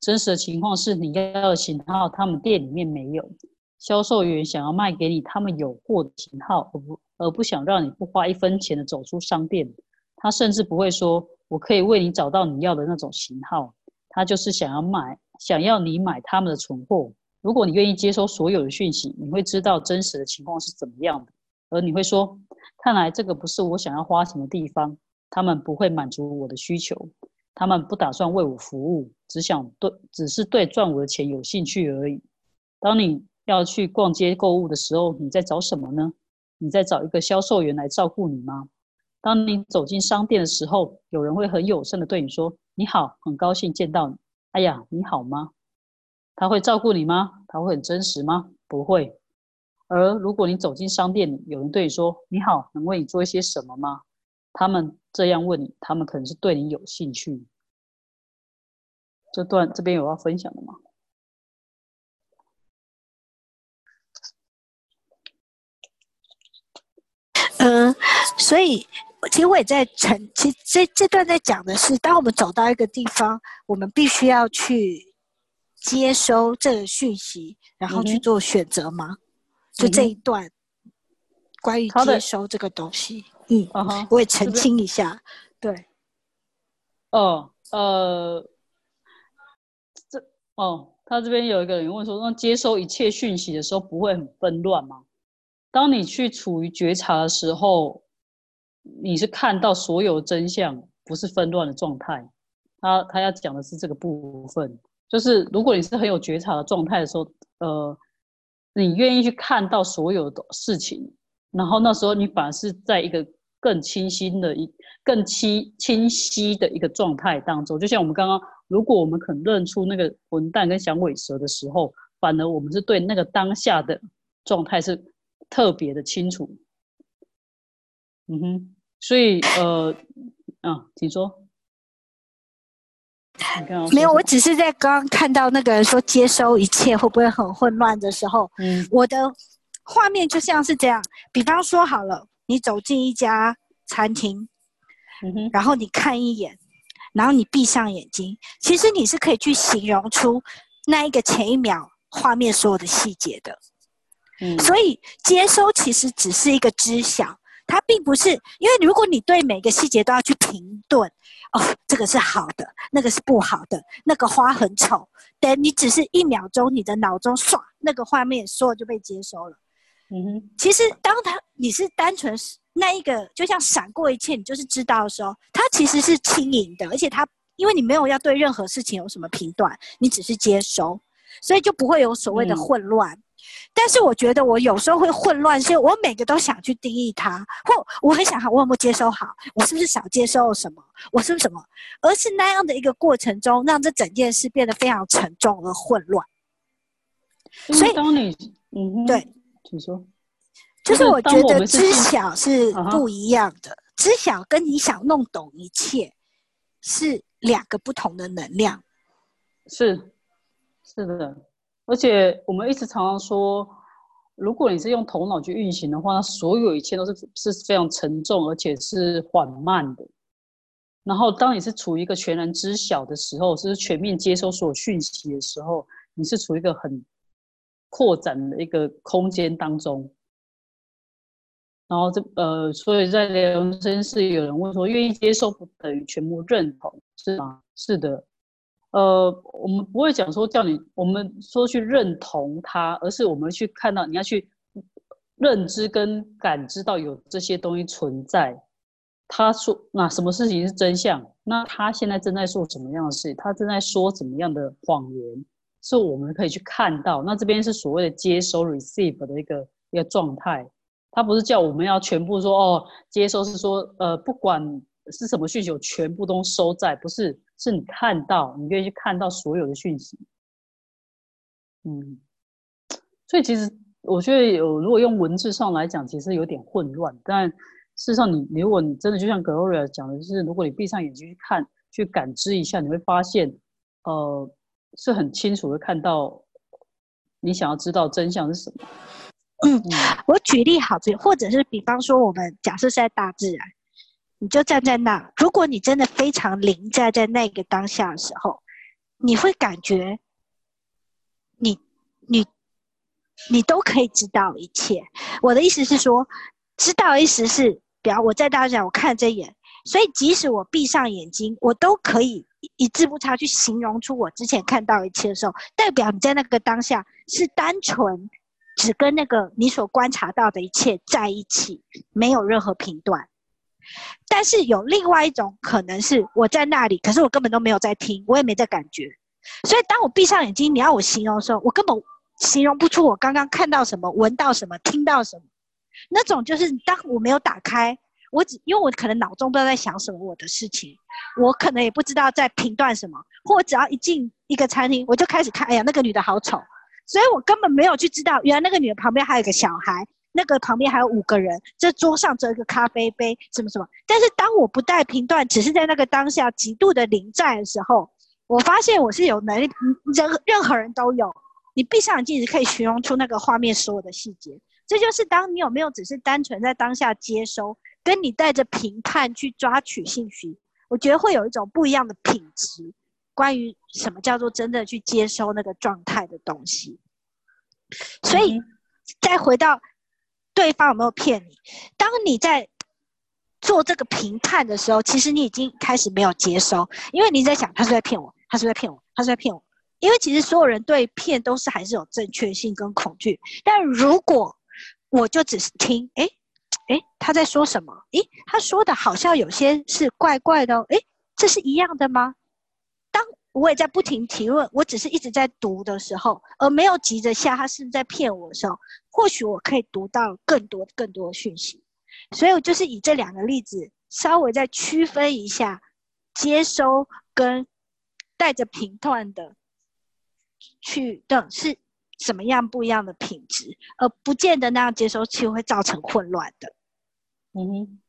真实的情况是你要的型号他们店里面没有。销售员想要卖给你他们有货的型号，而不而不想让你不花一分钱的走出商店。他甚至不会说“我可以为你找到你要的那种型号”，他就是想要买，想要你买他们的存货。如果你愿意接收所有的讯息，你会知道真实的情况是怎么样的，而你会说：“看来这个不是我想要花钱的地方。”他们不会满足我的需求，他们不打算为我服务，只想对，只是对赚我的钱有兴趣而已。当你。要去逛街购物的时候，你在找什么呢？你在找一个销售员来照顾你吗？当你走进商店的时候，有人会很友善的对你说：“你好，很高兴见到你。”哎呀，你好吗？他会照顾你吗？他会很真实吗？不会。而如果你走进商店里，有人对你说：“你好，能为你做一些什么吗？”他们这样问你，他们可能是对你有兴趣。这段这边有要分享的吗？嗯，所以其实我也在陈，其实这这段在讲的是，当我们走到一个地方，我们必须要去接收这个讯息，然后去做选择吗？就这一段关于接收这个东西，嗯，我也澄清一下，对，哦，呃，这哦，他这边有一个人问说，那接收一切讯息的时候，不会很纷乱吗？当你去处于觉察的时候，你是看到所有真相，不是纷乱的状态。他他要讲的是这个部分，就是如果你是很有觉察的状态的时候，呃，你愿意去看到所有的事情，然后那时候你反而是在一个更清晰的一更清清晰的一个状态当中。就像我们刚刚，如果我们肯认出那个混蛋跟响尾蛇的时候，反而我们是对那个当下的状态是。特别的清楚，嗯哼，所以呃，啊，请说。没有，我只是在刚刚看到那个人说接收一切会不会很混乱的时候，嗯，我的画面就像是这样。比方说好了，你走进一家餐厅，嗯哼，然后你看一眼，然后你闭上眼睛，其实你是可以去形容出那一个前一秒画面所有的细节的。嗯，所以接收其实只是一个知晓，它并不是因为如果你对每个细节都要去评论，哦，这个是好的，那个是不好的，那个花很丑，等你只是一秒钟，你的脑中唰那个画面所有就被接收了。嗯哼，其实当他你是单纯是那一个，就像闪过一切，你就是知道的时候，它其实是轻盈的，而且它因为你没有要对任何事情有什么评断，你只是接收，所以就不会有所谓的嗯混乱。但是我觉得我有时候会混乱，是我每个都想去定义它，或我很想好我有没有接收好，我是不是少接收了什么，我是不是什么，而是那样的一个过程中，让这整件事变得非常沉重而混乱。所以当你嗯哼，对，请说，就就是是我觉得知进晓是不一样的，知晓跟你想弄懂一切是两个不同的能量。是是的，而且我们一直常常说，如果你是用头脑去运行的话，那所有一切都是是非常沉重，而且是缓慢的。然后，当你是处于一个全然知晓的时候，是全面接收所有讯息的时候，你是处于一个很扩展的一个空间当中。然后这呃，所以在聊这件事，有人问说，愿意接受不等于全部认同，是吗？是的。呃，我们不会讲说叫你，我们说去认同它，而是我们去看到你要去认知跟感知到有这些东西存在。他说，那什么事情是真相？那他现在正在做什么样的事？他正在说怎么样的谎言？是我们可以去看到。那这边是所谓的接收 （receive） 的一个一个状态。他不是叫我们要全部说哦，接收是说呃，不管是什么讯息，我全部都收在，不是，是你看到，你愿意去看到所有的讯息。嗯，所以其实我觉得有，如果用文字上来讲，其实有点混乱。但事实上你，你如果你真的就像 Gloria 讲的，就是如果你闭上眼睛去看、去感知一下，你会发现，呃，是很清楚的看到你想要知道真相是什么。嗯嗯我举例好，比或者是比方说，我们假设是在大自然，你就站在那，如果你真的非常临在在那个当下的时候，你会感觉你你你都可以知道一切。我的意思是说，知道的意思是，比方我在大自然，我看这一眼，所以即使我闭上眼睛，我都可以一字不差去形容出我之前看到一切的时候，代表你在那个当下是单纯只跟那个你所观察到的一切在一起，没有任何评断。但是有另外一种可能是，我在那里，可是我根本都没有在听，我也没在感觉。所以当我闭上眼睛，你要我形容的时候，我根本形容不出我刚刚看到什么、闻到什么、听到什么。那种就是当我没有打开，我只因为我可能脑中不知道在想什么我的事情，我可能也不知道在评断什么，或只要一进一个餐厅，我就开始看，哎呀，那个女的好丑，所以我根本没有去知道，原来那个女的旁边还有一个小孩，那个旁边还有五个人，这桌上只有一个咖啡杯，什么什么。但是当我不带评断，只是在那个当下极度的临在的时候，我发现我是有能力，嗯任任何人都有。你闭上眼睛，你可以形容出那个画面所有的细节。这就是当你有没有只是单纯在当下接收，跟你带着评判去抓取信息，我觉得会有一种不一样的品质。关于什么叫做真的去接收那个状态的东西，所以嗯再回到对方有没有骗你，当你在做这个评判的时候，其实你已经开始没有接收，因为你在想他是在骗我，他是在骗我，他是在骗我。因为其实所有人对骗都是还是有正确性跟恐惧，但如果我就只是听，诶诶，他在说什么？诶，他说的好像有些是怪怪的哦，诶，这是一样的吗？当我也在不停提问，我只是一直在读的时候，而没有急着下他是不是在骗我的时候，或许我可以读到更多更多的讯息。所以我就是以这两个例子稍微再区分一下，接收跟带着评断的去的是什么样不一样的品质，而不见得那样接收器会造成混乱的。嗯哼，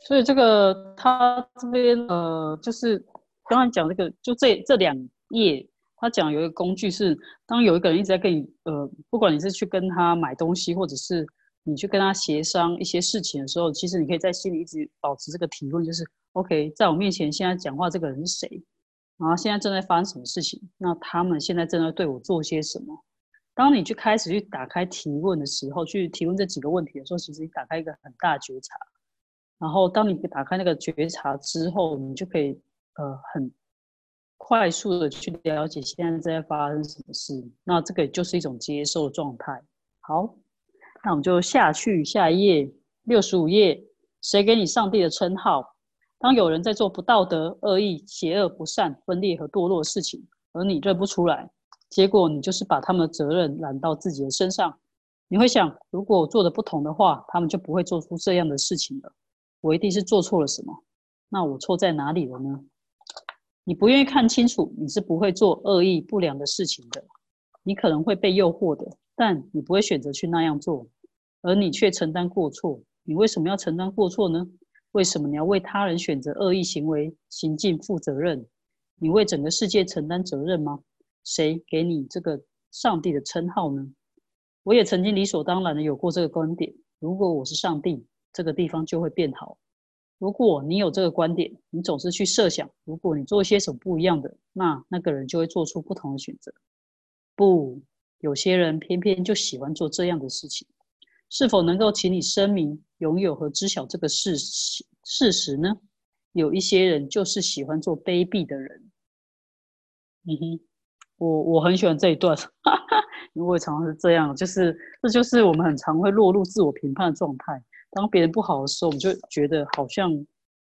所以这个他这边呃，就是刚刚讲这个，就这这两页，他讲有一个工具是，当有一个人一直在跟你呃，不管你是去跟他买东西，或者是你去跟他协商一些事情的时候，其实你可以在心里一直保持这个提问，就是 OK，在我面前现在讲话这个人是谁？然后现在正在发生什么事情？那他们现在正在对我做些什么？当你去开始去打开提问的时候，去提问这几个问题的时候，其实你打开一个很大的觉察。然后，当你打开那个觉察之后，你就可以呃很快速的去了解现在在发生什么事。那这个就是一种接受状态。好，那我们就下去下一页，六十五页。谁给你上帝的称号？当有人在做不道德、恶意、邪恶、不善、分裂和堕落的事情，而你认不出来，结果你就是把他们的责任揽到自己的身上。你会想，如果我做的不同的话，他们就不会做出这样的事情了。我一定是做错了什么？那我错在哪里了呢？你不愿意看清楚，你是不会做恶意不良的事情的。你可能会被诱惑的，但你不会选择去那样做，而你却承担过错。你为什么要承担过错呢？为什么你要为他人选择恶意行为行径负责任？你为整个世界承担责任吗？谁给你这个上帝的称号呢？我也曾经理所当然的有过这个观点：如果我是上帝，这个地方就会变好。如果你有这个观点，你总是去设想，如果你做些什么不一样的，那那个人就会做出不同的选择。不，有些人偏偏就喜欢做这样的事情。是否能够请你声明、拥有和知晓这个事实事实呢？有一些人就是喜欢做卑鄙的人。嗯哼，我我很喜欢这一段，因为我常常是这样，就是这就是我们很常会落入自我评判的状态。当别人不好的时候，我们就觉得好像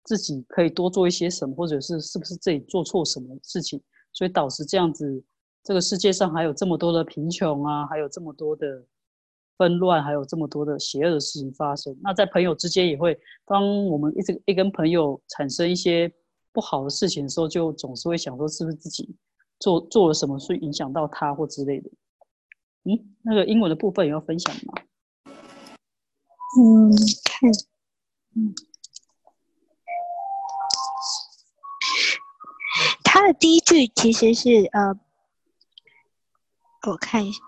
自己可以多做一些什么，或者是是不是自己做错什么事情，所以导致这样子，这个世界上还有这么多的贫穷啊，还有这么多的。纷乱，还有这么多的邪恶的事情发生。那在朋友之间也会，当我们一直一跟朋友产生一些不好的事情的时候，就总是会想说，是不是自己做做了什么，会影响到他或之类的。嗯，那个英文的部分也要分享吗？嗯，看，嗯，他的第一句其实是呃，我看一下。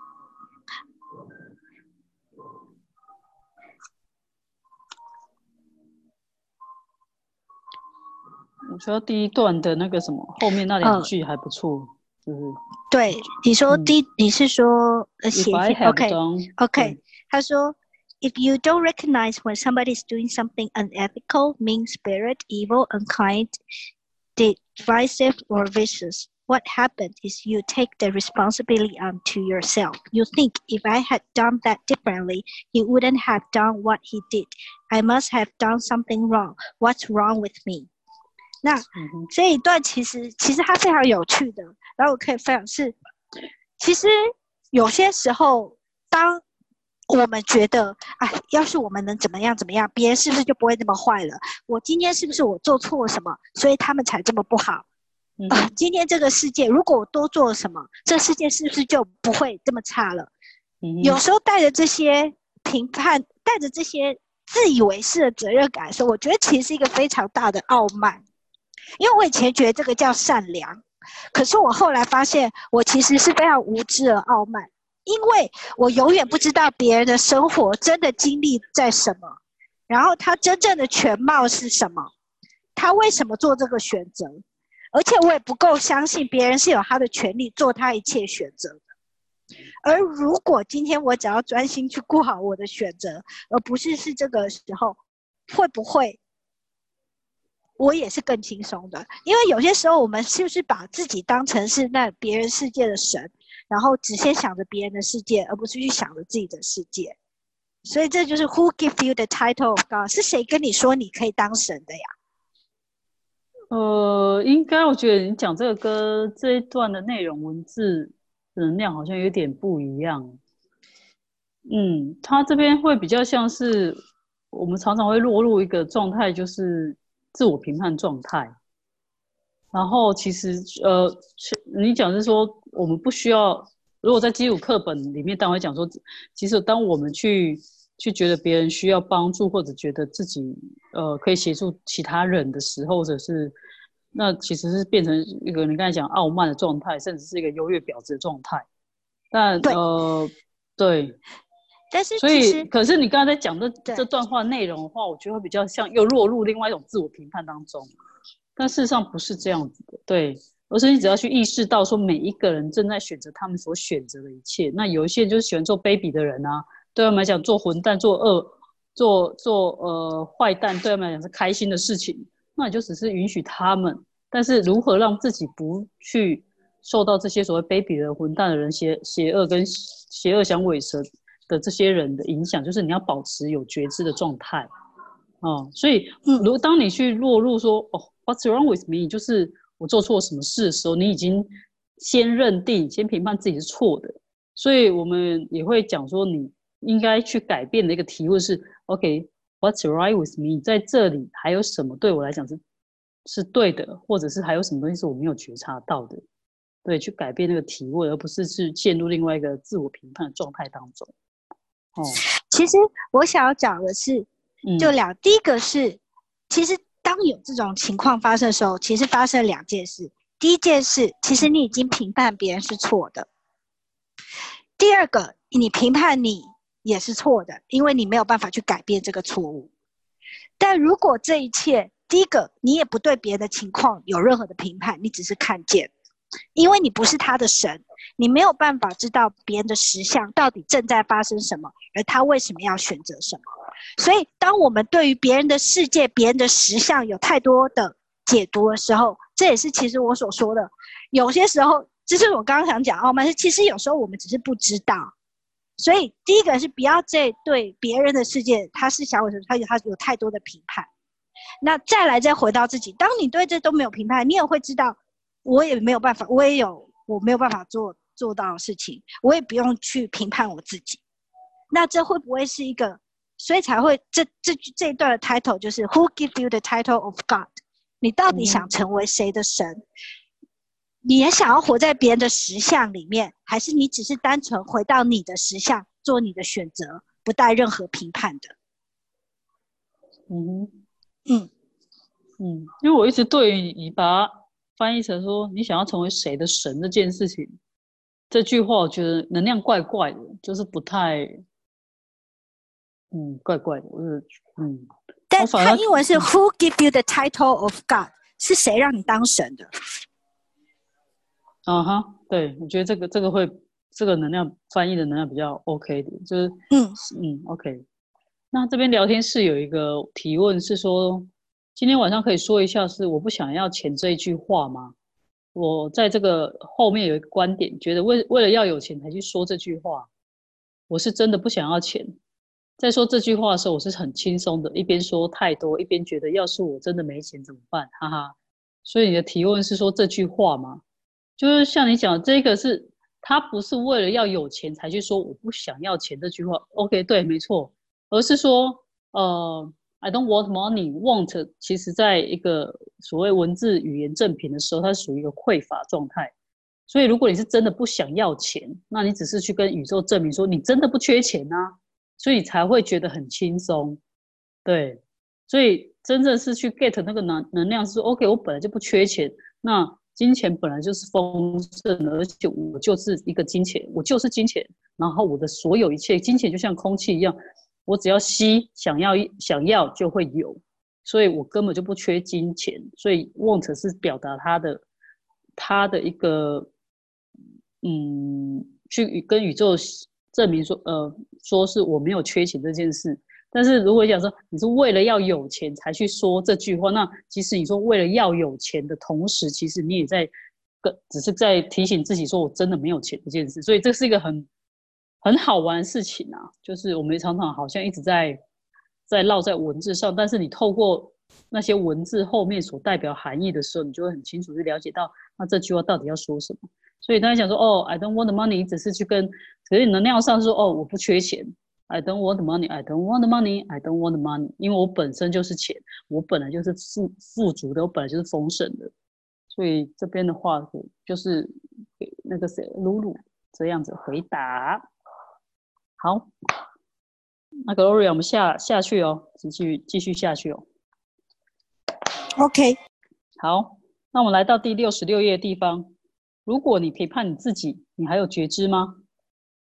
我说第一段的那个什么，后面那两句还不错，就是对你说第，你是说呃写 OK OK，他说 ，If you don't recognize when somebody is doing something unethical, mean spirit, evil, unkind, divisive, or vicious, what happened is you take the responsibility onto yourself. You think if I had done that differently, he wouldn't have done what he did. I must have done something wrong. What's wrong with me? 那这一段其实其实它非常有趣的，然后我可以分享是，其实有些时候，当 我们觉得啊，要是我们能怎么样怎么样，别人是不是就不会那么坏了？我今天是不是我做错了什么，所以他们才这么不好？啊，今天这个世界，如果我多做了什么，这世界是不是就不会这么差了？有时候带着这些评判，带着这些自以为是的责任感说，我觉得其实是一个非常大的傲慢。因为我以前觉得这个叫善良，可是我后来发现，我其实是非常无知而傲慢，因为我永远不知道别人的生活真的经历在什么，然后他真正的全貌是什么，他为什么做这个选择，而且我也不够相信别人是有他的权利做他一切选择的。而如果今天我只要专心去过好我的选择，而不是是这个时候，会不会？我也是更轻松的，因为有些时候我们是不是把自己当成是那别人世界的神，然后只先想着别人的世界，而不是去想着自己的世界。所以这就是 Who give you the title of God？是谁跟你说你可以当神的呀？呃，应该我觉得你讲这个歌这一段的内容文字能量好像有点不一样。嗯，他这边会比较像是我们常常会落入一个状态，就是。自我评判状态，然后其实呃，你讲是说我们不需要，如果在基础课本里面，当会讲说，其实当我们去去觉得别人需要帮助，或者觉得自己呃可以协助其他人的时候，或者是那其实是变成一个你刚才讲傲慢的状态，甚至是一个优越婊子的状态。但呃，对。但是，所以，可是你刚才在讲这这段话内容的话，我觉得会比较像又落入另外一种自我评判当中，但事实上不是这样子的。对，而是你只要去意识到说，每一个人正在选择他们所选择的一切。那有一些就是喜欢做卑鄙的人啊，对他们来讲做混蛋、做恶、做做呃坏蛋，对他们来讲是开心的事情。那你就只是允许他们，但是如何让自己不去受到这些所谓卑鄙的混蛋的人邪邪恶跟邪恶想尾蛇的这些人的影响，就是你要保持有觉知的状态。哦，所以，如当你去落入说“哦，What's wrong with me？” 就是我做错什么事的时候，你已经先认定、先评判自己是错的。所以我们也会讲说，你应该去改变的一个提问是：“OK，What's right with me？” 在这里还有什么对我来讲是是对的，或者是还有什么东西是我没有觉察到的？对，去改变那个提问，而不是去陷入另外一个自我评判的状态当中。哦，其实我想要讲的是。就两，第一个是，其实当有这种情况发生的时候，其实发生两件事。第一件事，其实你已经评判别人是错的；第二个，你评判你也是错的，因为你没有办法去改变这个错误。但如果这一切，第一个，你也不对别的情况有任何的评判，你只是看见，因为你不是他的神，你没有办法知道别人的实相到底正在发生什么，而他为什么要选择什么。所以，当我们对于别人的世界、别人的实相有太多的解读的时候，这也是其实我所说的。有些时候，这是我刚刚想讲哦，嘛，其实有时候我们只是不知道。所以，第一个是不要再对别人的世界，他是想我什么，他有他有太多的评判。那再来再回到自己，当你对这都没有评判，你也会知道，我也没有办法，我也有我没有办法做做到的事情，我也不用去评判我自己。那这会不会是一个？所以才会这这这一段的 title 就是 Who give you the title of God？你到底想成为谁的神？你也想要活在别人的实像里面，还是你只是单纯回到你的实像，做你的选择，不带任何评判的？嗯嗯嗯，因为我一直对于你把它翻译成说你想要成为谁的神这件事情，这句话我觉得能量怪怪的，就是不太。嗯，怪怪的，我是嗯，但它英文是 Who give you the title of God？是谁让你当神的？啊哈，对，我觉得这个这个会这个能量翻译的能量比较 OK 的，就是嗯嗯 OK。那这边聊天室有一个提问是说，今天晚上可以说一下是我不想要钱这一句话吗？我在这个后面有一个观点，觉得为为了要有钱才去说这句话，我是真的不想要钱。在说这句话的时候，我是很轻松的，一边说太多，一边觉得要是我真的没钱怎么办？哈哈。所以你的提问是说这句话吗？就是像你讲，这个是他不是为了要有钱才去说我不想要钱这句话。OK，对，没错，而是说，呃，I don't want money。Want 其实在一个所谓文字语言正品的时候，它是属于一个匮乏状态。所以如果你是真的不想要钱，那你只是去跟宇宙证明说你真的不缺钱啊。所以才会觉得很轻松，对，所以真正是去 get 那个能能量是 OK，我本来就不缺钱，那金钱本来就是丰盛的，而且我就是一个金钱，我就是金钱，然后我的所有一切金钱就像空气一样，我只要吸，想要想要就会有，所以我根本就不缺金钱，所以 want 是表达他的他的一个嗯，去跟宇宙。证明说，呃，说是我没有缺钱这件事。但是如果讲说你是为了要有钱才去说这句话，那即使你说为了要有钱的同时，其实你也在跟只是在提醒自己说我真的没有钱这件事。所以这是一个很很好玩的事情啊，就是我们常常好像一直在在绕在文字上，但是你透过那些文字后面所代表含义的时候，你就会很清楚去了解到那这句话到底要说什么。所以他想说，哦，I don't want the money，只是去跟，所以能量上说，哦，我不缺钱，I don't want the money，I don't want the money，I don't want the money，因为我本身就是钱，我本来就是富富足的，我本来就是丰盛的，所以这边的话就是给那个谁露露这样子回答。好，那 Gloria，我们下下去哦，继续继续下去哦。OK，好，那我们来到第六十六页地方。如果你评判你自己，你还有觉知吗？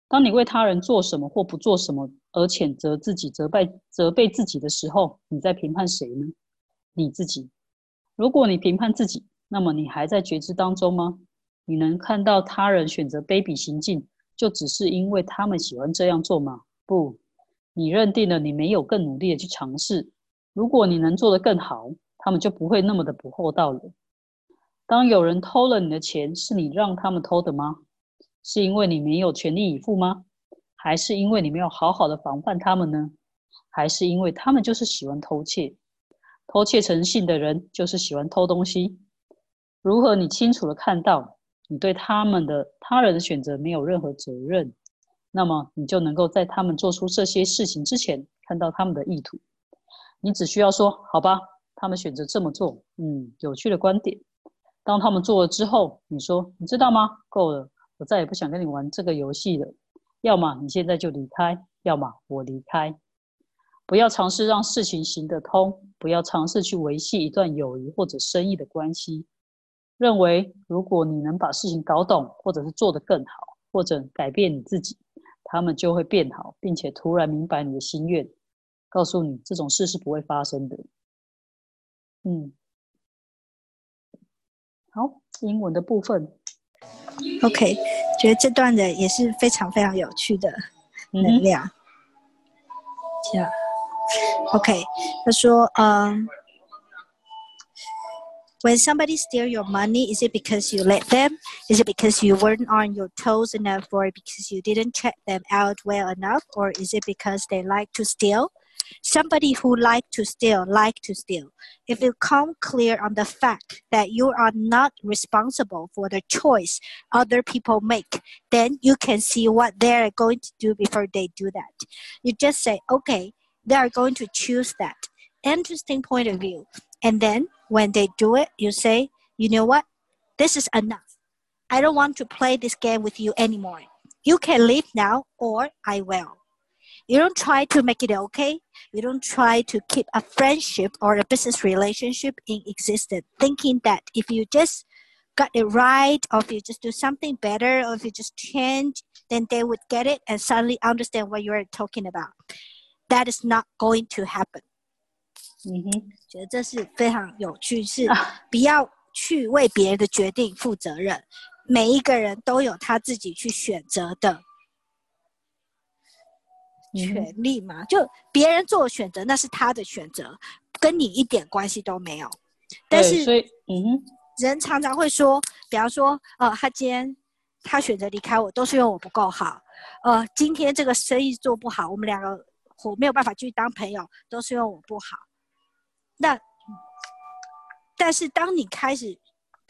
当你为他人做什么或不做什么而谴责自己、责备责备自己的时候，你在评判谁呢？你自己。如果你评判自己，那么你还在觉知当中吗？你能看到他人选择卑鄙行径，就只是因为他们喜欢这样做吗？不，你认定了你没有更努力的去尝试。如果你能做得更好，他们就不会那么的不厚道了。当有人偷了你的钱，是你让他们偷的吗？是因为你没有全力以赴吗？还是因为你没有好好的防范他们呢？还是因为他们就是喜欢偷窃？偷窃成性的人就是喜欢偷东西。如何你清楚的看到你对他们的他人的选择没有任何责任，那么你就能够在他们做出这些事情之前看到他们的意图。你只需要说：“好吧，他们选择这么做，嗯，有趣的观点。”当他们做了之后，你说：“你知道吗？够了，我再也不想跟你玩这个游戏了。要么你现在就离开，要么我离开。不要尝试让事情行得通，不要尝试去维系一段友谊或者生意的关系。认为如果你能把事情搞懂，或者是做得更好，或者改变你自己，他们就会变好，并且突然明白你的心愿，告诉你这种事是不会发生的。嗯。”好，英文的部分。OK，觉得这段的也是非常非常有趣的能量。这样，OK，他说，嗯，When somebody steal your money, is it because you let them? Is it because you weren't on your toes enough, or because you didn't check them out well enough, or is it because they like to steal? Somebody who like to steal like to steal. If you come clear on the fact that you are not responsible for the choice other people make then you can see what they're going to do before they do that. You just say okay they are going to choose that. Interesting point of view. And then when they do it you say you know what? This is enough. I don't want to play this game with you anymore. You can leave now or i will you don't try to make it okay. You don't try to keep a friendship or a business relationship in existence, thinking that if you just got it right, or if you just do something better, or if you just change, then they would get it and suddenly understand what you are talking about. That is not going to happen. 嗯哼，觉得这是非常有趣，是不要去为别人的决定负责任。每一个人都有他自己去选择的 权利嘛，就别人做选择，那是他的选择，跟你一点关系都没有。但是，嗯，人常常会说，比方说，呃，他今天他选择离开我，都是因为我不够好。呃，今天这个生意做不好，我们两个我没有办法继续当朋友，都是因为我不好。那，但是当你开始。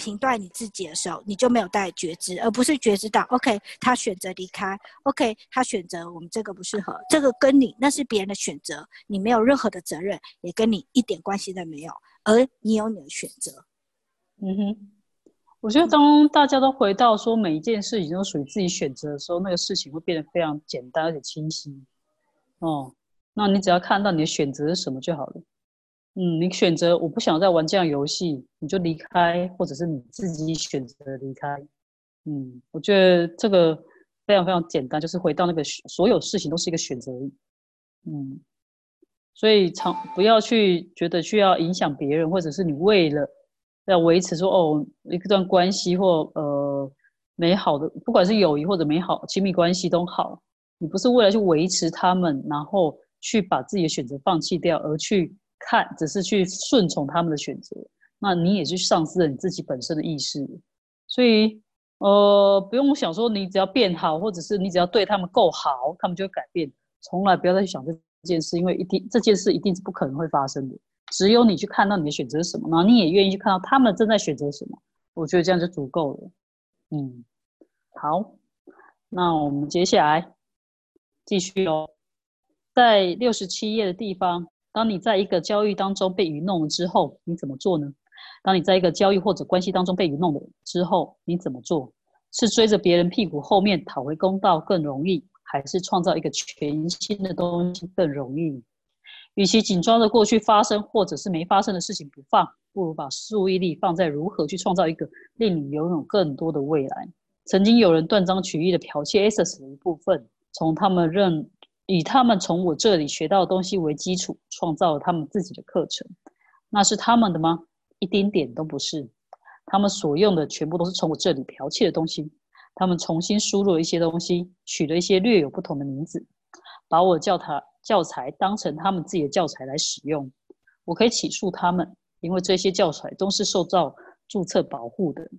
评断你自己的时候，你就没有带觉知，而不是觉知到，OK，他选择离开，OK，他选择我们这个不适合，这个跟你那是别人的选择，你没有任何的责任，也跟你一点关系都没有，而你有你的选择。嗯哼，我觉得当大家都回到说每一件事情都属于自己选择的时候，那个事情会变得非常简单而且清晰。哦，那你只要看到你的选择是什么就好了。嗯，你选择我不想再玩这样游戏，你就离开，或者是你自己选择离开。嗯，我觉得这个非常非常简单，就是回到那个所有事情都是一个选择。嗯，所以常不要去觉得需要影响别人，或者是你为了要维持说哦一段关系或呃美好的，不管是友谊或者美好亲密关系都好，你不是为了去维持他们，然后去把自己的选择放弃掉，而去。看，只是去顺从他们的选择，那你也去丧失了你自己本身的意识。所以，呃，不用想说你只要变好，或者是你只要对他们够好，他们就会改变。从来不要再去想这件事，因为一定这件事一定是不可能会发生的。只有你去看到你的选择是什么，然后你也愿意去看到他们正在选择什么，我觉得这样就足够了。嗯，好，那我们接下来继续哦，在六十七页的地方。当你在一个交易当中被愚弄了之后，你怎么做呢？当你在一个交易或者关系当中被愚弄了之后，你怎么做？是追着别人屁股后面讨回公道更容易，还是创造一个全新的东西更容易？与其紧抓着过去发生或者是没发生的事情不放，不如把注意力放在如何去创造一个令你拥有更多的未来。曾经有人断章取义的剽窃 Access 的一部分，从他们认。以他们从我这里学到的东西为基础，创造了他们自己的课程，那是他们的吗？一丁点都不是。他们所用的全部都是从我这里剽窃的东西。他们重新输入了一些东西，取了一些略有不同的名字，把我教他教材当成他们自己的教材来使用。我可以起诉他们，因为这些教材都是受到注册保护的。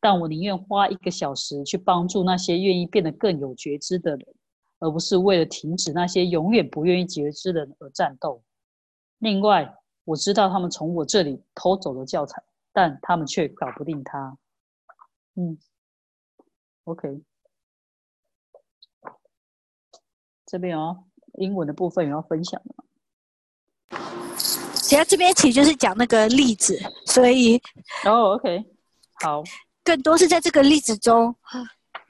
但我宁愿花一个小时去帮助那些愿意变得更有觉知的人，而不是为了停止那些永远不愿意觉知的人而战斗。另外，我知道他们从我这里偷走了教材，但他们却搞不定它。嗯。OK，这边哦，英文的部分有要分享的吗？其实这边其实就是讲那个例子，所以哦，OK，好，更多是在这个例子中，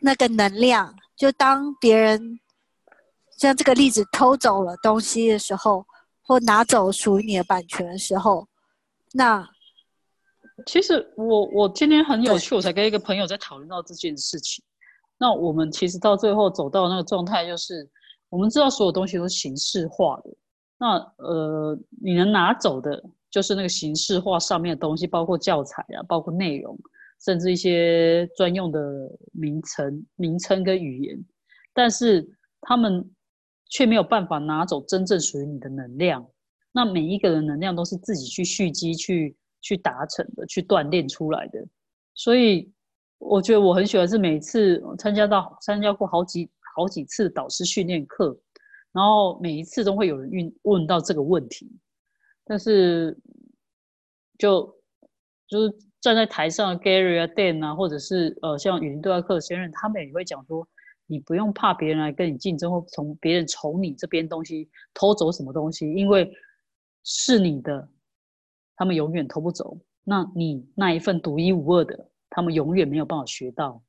那个能量，就当别人像这个例子偷走了东西的时候，或拿走属于你的版权的时候，那。其实我我今天很有趣，我才跟一个朋友在讨论到这件事情。那我们其实到最后走到那个状态，就是我们知道所有东西都是形式化的。那呃，你能拿走的，就是那个形式化上面的东西，包括教材啊，包括内容，甚至一些专用的名称、名称跟语言。但是他们却没有办法拿走真正属于你的能量。那每一个人能量都是自己去蓄积去。去达成的，去锻炼出来的，所以我觉得我很喜欢是每次参加到参加过好几好几次导师训练课，然后每一次都会有人问问到这个问题，但是就就是站在台上的 Gary 啊、Dan 啊，或者是呃像语音对话课的先生，他们也会讲说，你不用怕别人来跟你竞争，或从别人从你这边东西偷走什么东西，因为是你的。他们永远偷不走，那你那一份独一无二的，他们永远没有办法学到。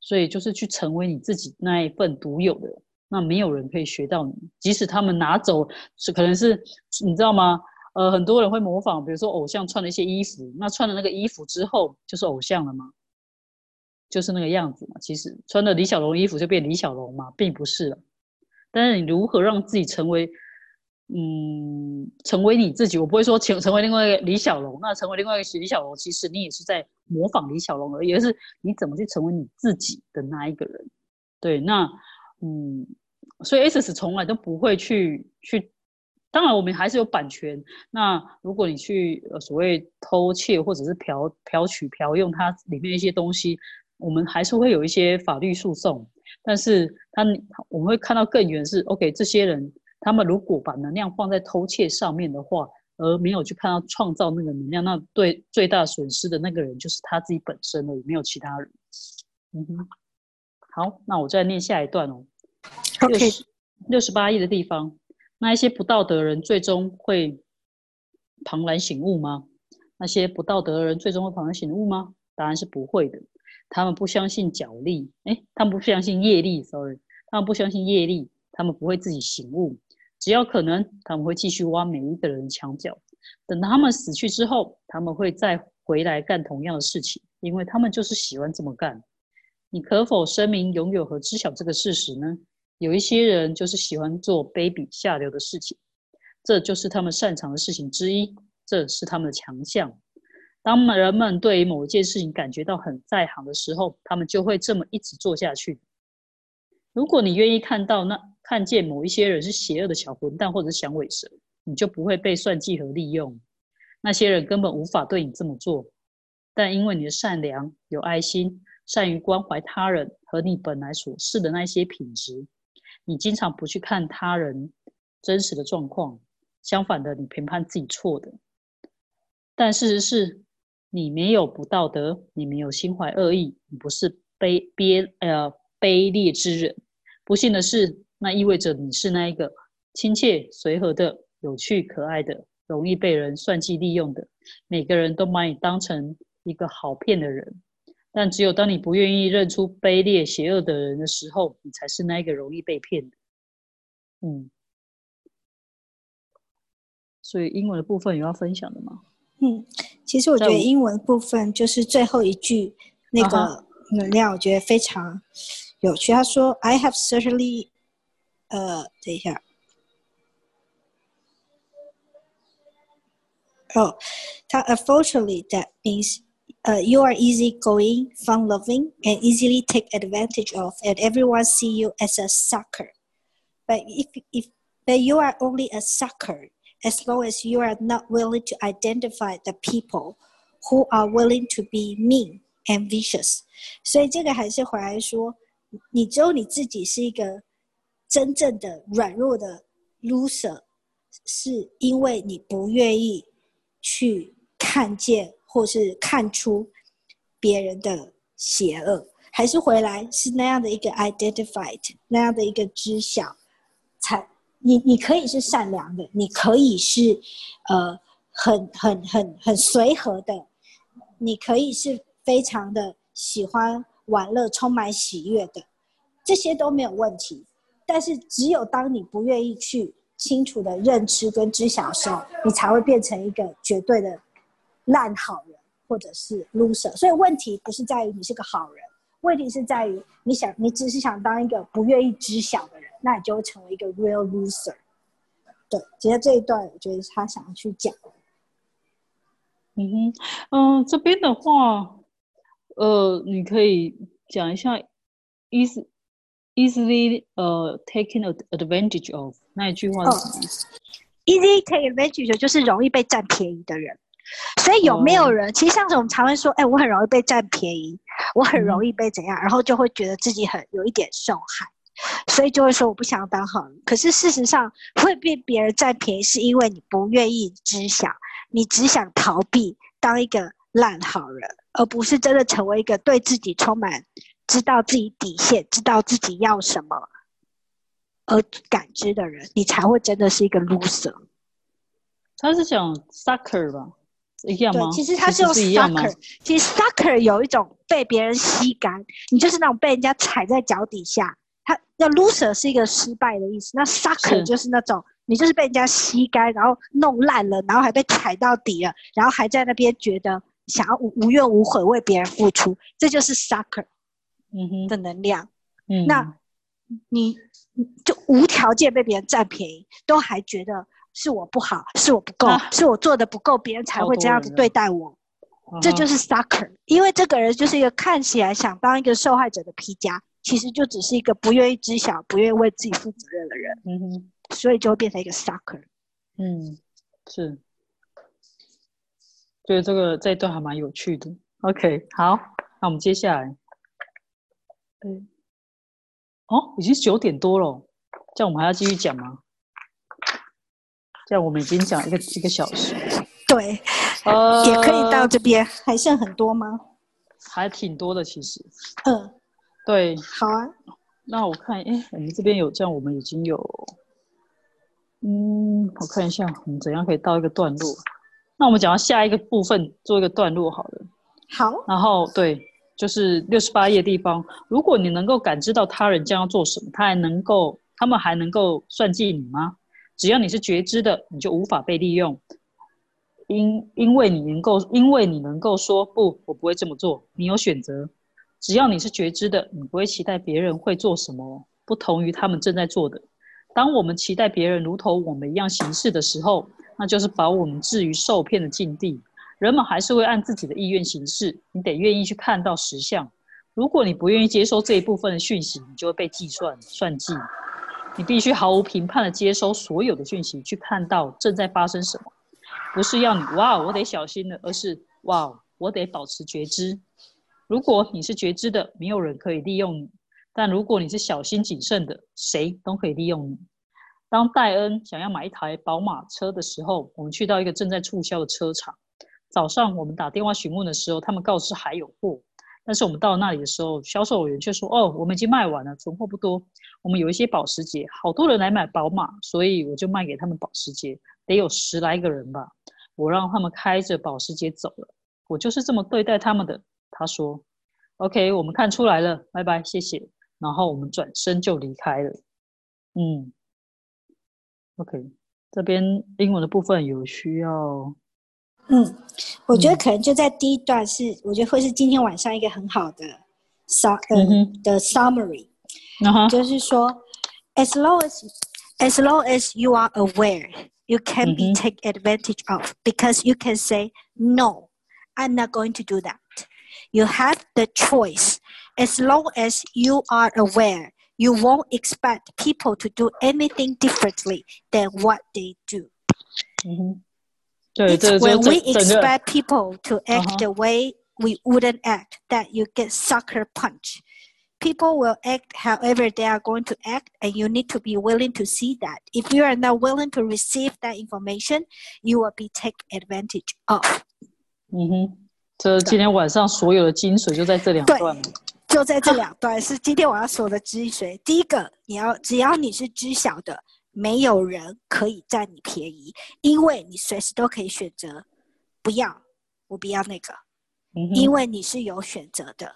所以就是去成为你自己那一份独有的，那没有人可以学到你。即使他们拿走，是可能是你知道吗？呃，很多人会模仿，比如说偶像穿的一些衣服，那穿了那个衣服之后就是偶像了吗？就是那个样子嘛。其实穿了李小龙衣服就变李小龙嘛，并不是了。但是你如何让自己成为？嗯，成为你自己，我不会说成成为另外一个李小龙。那成为另外一个李小龙，其实你也是在模仿李小龙而已，而是你怎么去成为你自己的那一个人。对，那嗯，所以 S S 从来都不会去去，当然我们还是有版权。那如果你去呃所谓偷窃或者是嫖嫖取嫖用它里面一些东西，我们还是会有一些法律诉讼。但是他我们会看到更远是 OK 这些人。他们如果把能量放在偷窃上面的话，而没有去看到创造那个能量，那对最大损失的那个人就是他自己本身了，没有其他人。嗯哼，好，那我再念下一段哦。OK，六十八页的地方，那一些不道德的人最终会庞然醒悟吗？那些不道德的人最终会庞然醒悟吗？答案是不会的。他们不相信脚力，哎，他们不相信业力，sorry，他们不相信业力，他们不会自己醒悟。只要可能，他们会继续挖每一个人的墙角。等他们死去之后，他们会再回来干同样的事情，因为他们就是喜欢这么干。你可否声明拥有和知晓这个事实呢？有一些人就是喜欢做卑鄙下流的事情，这就是他们擅长的事情之一，这是他们的强项。当人们对于某一件事情感觉到很在行的时候，他们就会这么一直做下去。如果你愿意看到那。看见某一些人是邪恶的小混蛋或者响尾蛇，你就不会被算计和利用。那些人根本无法对你这么做，但因为你的善良、有爱心、善于关怀他人和你本来所示的那些品质，你经常不去看他人真实的状况。相反的，你评判自己错的。但事实是，你没有不道德，你没有心怀恶意，你不是卑卑呃卑劣之人。不幸的是。那意味着你是那一个亲切、随和的、有趣、可爱的、容易被人算计利用的。每个人都把你当成一个好骗的人，但只有当你不愿意认出卑劣、邪恶的人的时候，你才是那一个容易被骗的。嗯，所以英文的部分有要分享的吗？嗯，其实我觉得英文部分就是最后一句那个能量，我觉得非常有趣。他说：“I have certainly。”呃，等一下。哦，他 unfortunately that means uh, you are easygoing, fun-loving, and easily take advantage of, and everyone see you as a sucker. But if if but you are only a sucker as long as you are not willing to identify the people who are willing to be mean and vicious. 所以这个还是回来说，你只有你自己是一个真正的软弱的 loser，是因为你不愿意去看见或是看出别人的邪恶，还是回来是那样的一个 identified 那样的一个知晓，才 你你可以是善良的，你可以是呃很很很很随和的，你可以是非常的喜欢玩乐、充满喜悦的，这些都没有问题。但是只有当你不愿意去清楚的认知跟知晓的时候，你才会变成一个绝对的。烂好人或者是 loser，所以问题不是在于你是个好人，问题是在于你想你只是想当一个不愿意知晓的人，那你就会成为一个 real loser。对，其实这一段我觉得他想要去讲。嗯哼，嗯，这边的话，呃，你可以讲一下 easy easily 呃 taking advantage of 那一句话是什么意思？easy take advantage 就是容易被占便宜的人。所以有没有人？其实像是我们常会说，哎，我很容易被占便宜，我很容易被怎样，然后就会觉得自己很有一点受害，所以就会说我不想当好人。可是事实上会被别人占便宜，是因为你不愿意知晓，你只想逃避当一个烂好人，而不是真的成为一个对自己充满知道自己底线、知道自己要什么而感知的人，你才会真的是一个 loser。他是讲 sucker 吧？一样吗？其实他是用 sucker，其实 sucker 有一种被别人吸干，你就是那种被人家踩在脚底下。它那 loser 是一个失败的意思，那 sucker 就是那种你就是被人家吸干，然后弄烂了，然后还被踩到底了，然后还在那边觉得想要无无怨无悔为别人付出，这就是 sucker，嗯哼的能量。嗯，那你就无条件被别人占便宜，都还觉得。是我不好，是我不够，是我做的不够，别人才会这样子对待我。这就是 sucker，因为这个人就是一个看起来想当一个受害者的皮夹，其实就只是一个不愿意知晓、不愿意为自己负责任的人。嗯哼，所以就会变成一个 sucker。嗯，是，觉得这个这一段还蛮有趣的。OK，好，那我们接下来，嗯，哦，已经九点多了，这样我们还要继续讲吗？这样我们已经讲一个一个小时，对，呃，也可以到这边，还剩很多吗？还挺多的，其实。嗯，对，好啊。那我看，哎，我们这边有这样，我们已经有，嗯，我看一下，我们怎样可以到一个段落？那我们讲到下一个部分，做一个段落好了。好。然后，对，就是六十八页地方，如果你能够感知到他人将要做什么，他还能够，他们还能够算计你吗？只要你是觉知的，你就无法被利用，因因为你能够，因为你能够说不，我不会这么做。你有选择。只要你是觉知的，你不会期待别人会做什么不同于他们正在做的。当我们期待别人如同我们一样行事的时候，那就是把我们置于受骗的境地。人们还是会按自己的意愿行事，你得愿意去看到实相。如果你不愿意接收这一部分的讯息，你就会被计算算计。你必须毫无评判的接收所有的讯息，去看到正在发生什么。不是要你哇，我得小心了，而是哇，我得保持觉知。如果你是觉知的，没有人可以利用你；但如果你是小心谨慎的，谁都可以利用你。当戴恩想要买一台宝马车的时候，我们去到一个正在促销的车厂。早上我们打电话询问的时候，他们告知还有货。但是我们到那里的时候，销售员却说：“哦，我们已经卖完了，存货不多。我们有一些保时捷，好多人来买宝马，所以我就卖给他们保时捷，得有十来个人吧。我让他们开着保时捷走了，我就是这么对待他们的。”他说：“OK，我们看出来了，拜拜，谢谢。”然后我们转身就离开了。嗯，OK，这边英文的部分有需要。嗯，我觉得可能就在第一段是，我觉得会是今天晚上一个很好的 sum 的 summary，就是说，as long as as long as you are aware, you can be take advantage of because you can say no, I'm not going to do that. You have the choice. As long as you are aware, you won't expect people to do anything differently than what they do. 嗯哼，对， It's 这就 when 整 we 整个 expect people to act Uh-huh. the way we wouldn't act that you get sucker punch. People will act however they are going to act, and you need to be willing to see that. If you are not willing to receive that information, you will be taken advantage of. 嗯哼， 这今天晚上所有的精髓就在这两段了。就在这两段是今天我要说的精髓。第一个，你要只要你是知晓的，没有人可以占你便宜，因为你随时都可以选择不要，我不要那个，嗯因为你是有选择的。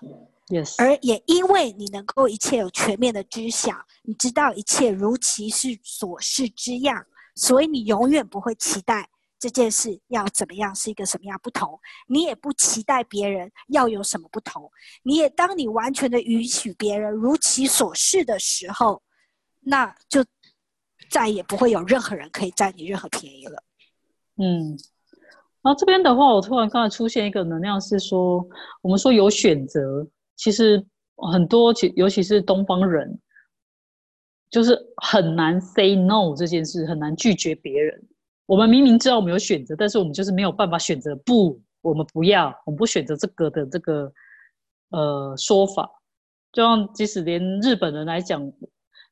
，yes，而也因为你能够一切有全面的知晓，你知道一切如其是所示之样，所以你永远不会期待这件事要怎么样，是一个什么样不同。你也不期待别人要有什么不同。你也当你完全的允许别人如其所示的时候，那就再也不会有任何人可以占你任何便宜了。嗯，然后这边的话，我突然刚才出现一个能量是说，我们说有选择，其实很多其尤其是东方人，就是很难 say no 这件事，很难拒绝别人。我们明明知道我们有选择，但是我们就是没有办法选择不，我们不要，我们不选择这个的这个呃说法。就像即使连日本人来讲，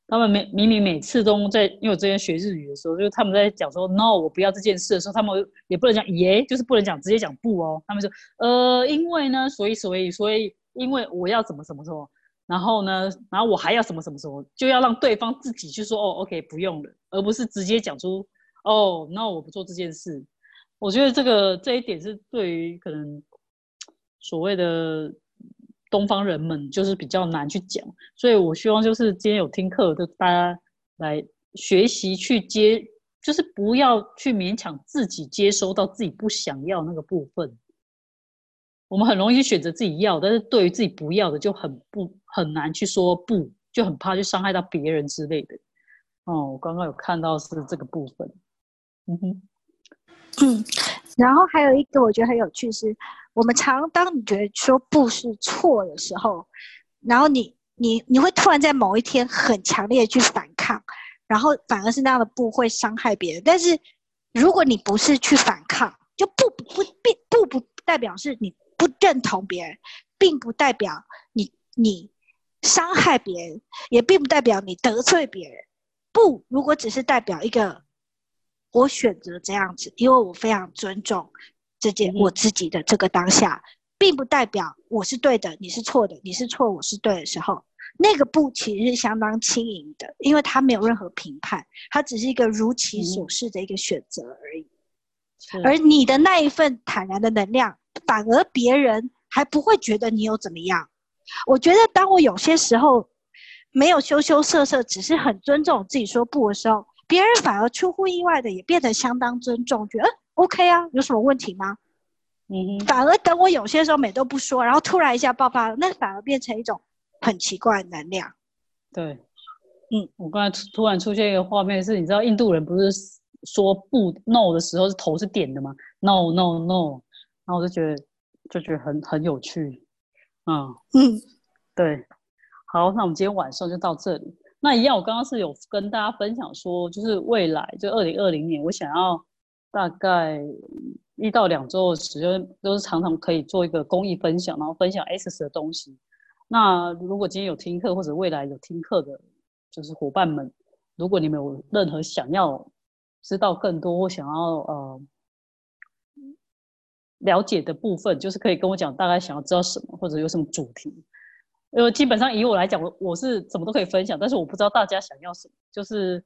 他们每明明每次都在，因为我之前学日语的时候，就是他们在讲说 “no”，我不要这件事的时候，他们也不能讲耶，就是不能讲直接讲不哦。他们说呃，因为呢，所以所以所以，因为我要怎么怎么什么，然后呢，然后我还要什么什么什么，就要让对方自己去说哦，OK，不用了，而不是直接讲出哦那我不做这件事。我觉得这个这一点是对于可能所谓的东方人们就是比较难去讲，所以我希望就是今天有听课的大家来学习去接，就是不要去勉强自己接收到自己不想要那个部分。我们很容易选择自己要，但是对于自己不要的就很不很难去说不，就很怕去伤害到别人之类的。哦，我刚刚有看到是这个部分。嗯哼，嗯，然后还有一个我觉得很有趣是，我们常当你觉得说不是错的时候，然后你你你会突然在某一天很强烈的去反抗，然后反而是那样的不会伤害别人。但是如果你不是去反抗，就不不不并不不代表是你不认同别人，并不代表你你伤害别人，也并不代表你得罪别人。不，如果只是代表一个我选择这样子，因为我非常尊重这件我自己的这个当下，并不代表我是对的，你是错的，你是错，我是对的时候，那个不其实是相当轻盈的，因为它没有任何评判，它只是一个如其嗯所示的一个选择而已。而你的那一份坦然的能量，反而别人还不会觉得你有怎么样。我觉得，当我有些时候没有羞羞涩涩，只是很尊重自己说不的时候，别人反而出乎意外的也变得相当尊重，觉得、嗯、OK 啊，有什么问题吗？嗯哼，反而等我有些时候美都不说，然后突然一下爆发了，那反而变成一种很奇怪的能量。对，嗯，我刚才突突然出现一个画面是，你知道印度人不是说不 no 的时候是头是点的吗？no no no，然后我就觉得就觉得很很有趣，嗯，嗯对，好，那我们今天晚上就到这里。那一样，我刚刚是有跟大家分享说，就是未来就二零二零年，我想要大概一到两周的时间，都是常常可以做一个公益分享，然后分享 S 的东西。那如果今天有听课或者未来有听课的，就是伙伴们，如果你们有任何想要知道更多或想要呃了解的部分，就是可以跟我讲大概想要知道什么，或者有什么主题。因为基本上以我来讲，我我是什么都可以分享，但是我不知道大家想要什么，就是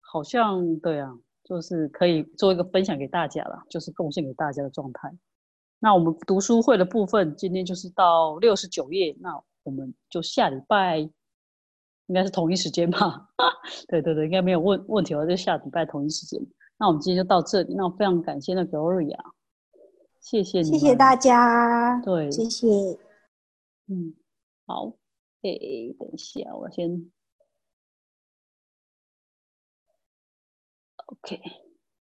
好像对啊，就是可以做一个分享给大家啦，就是贡献给大家的状态。那我们读书会的部分，今天就是到六十九页，那我们就下礼拜应该是同一时间吧？对对对，应该没有问问题了，就下礼拜同一时间。那我们今天就到这里，那我非常感谢那 Gloria，谢谢你，谢谢大。家，对，谢谢。嗯，好，诶，等一下，我先，OK。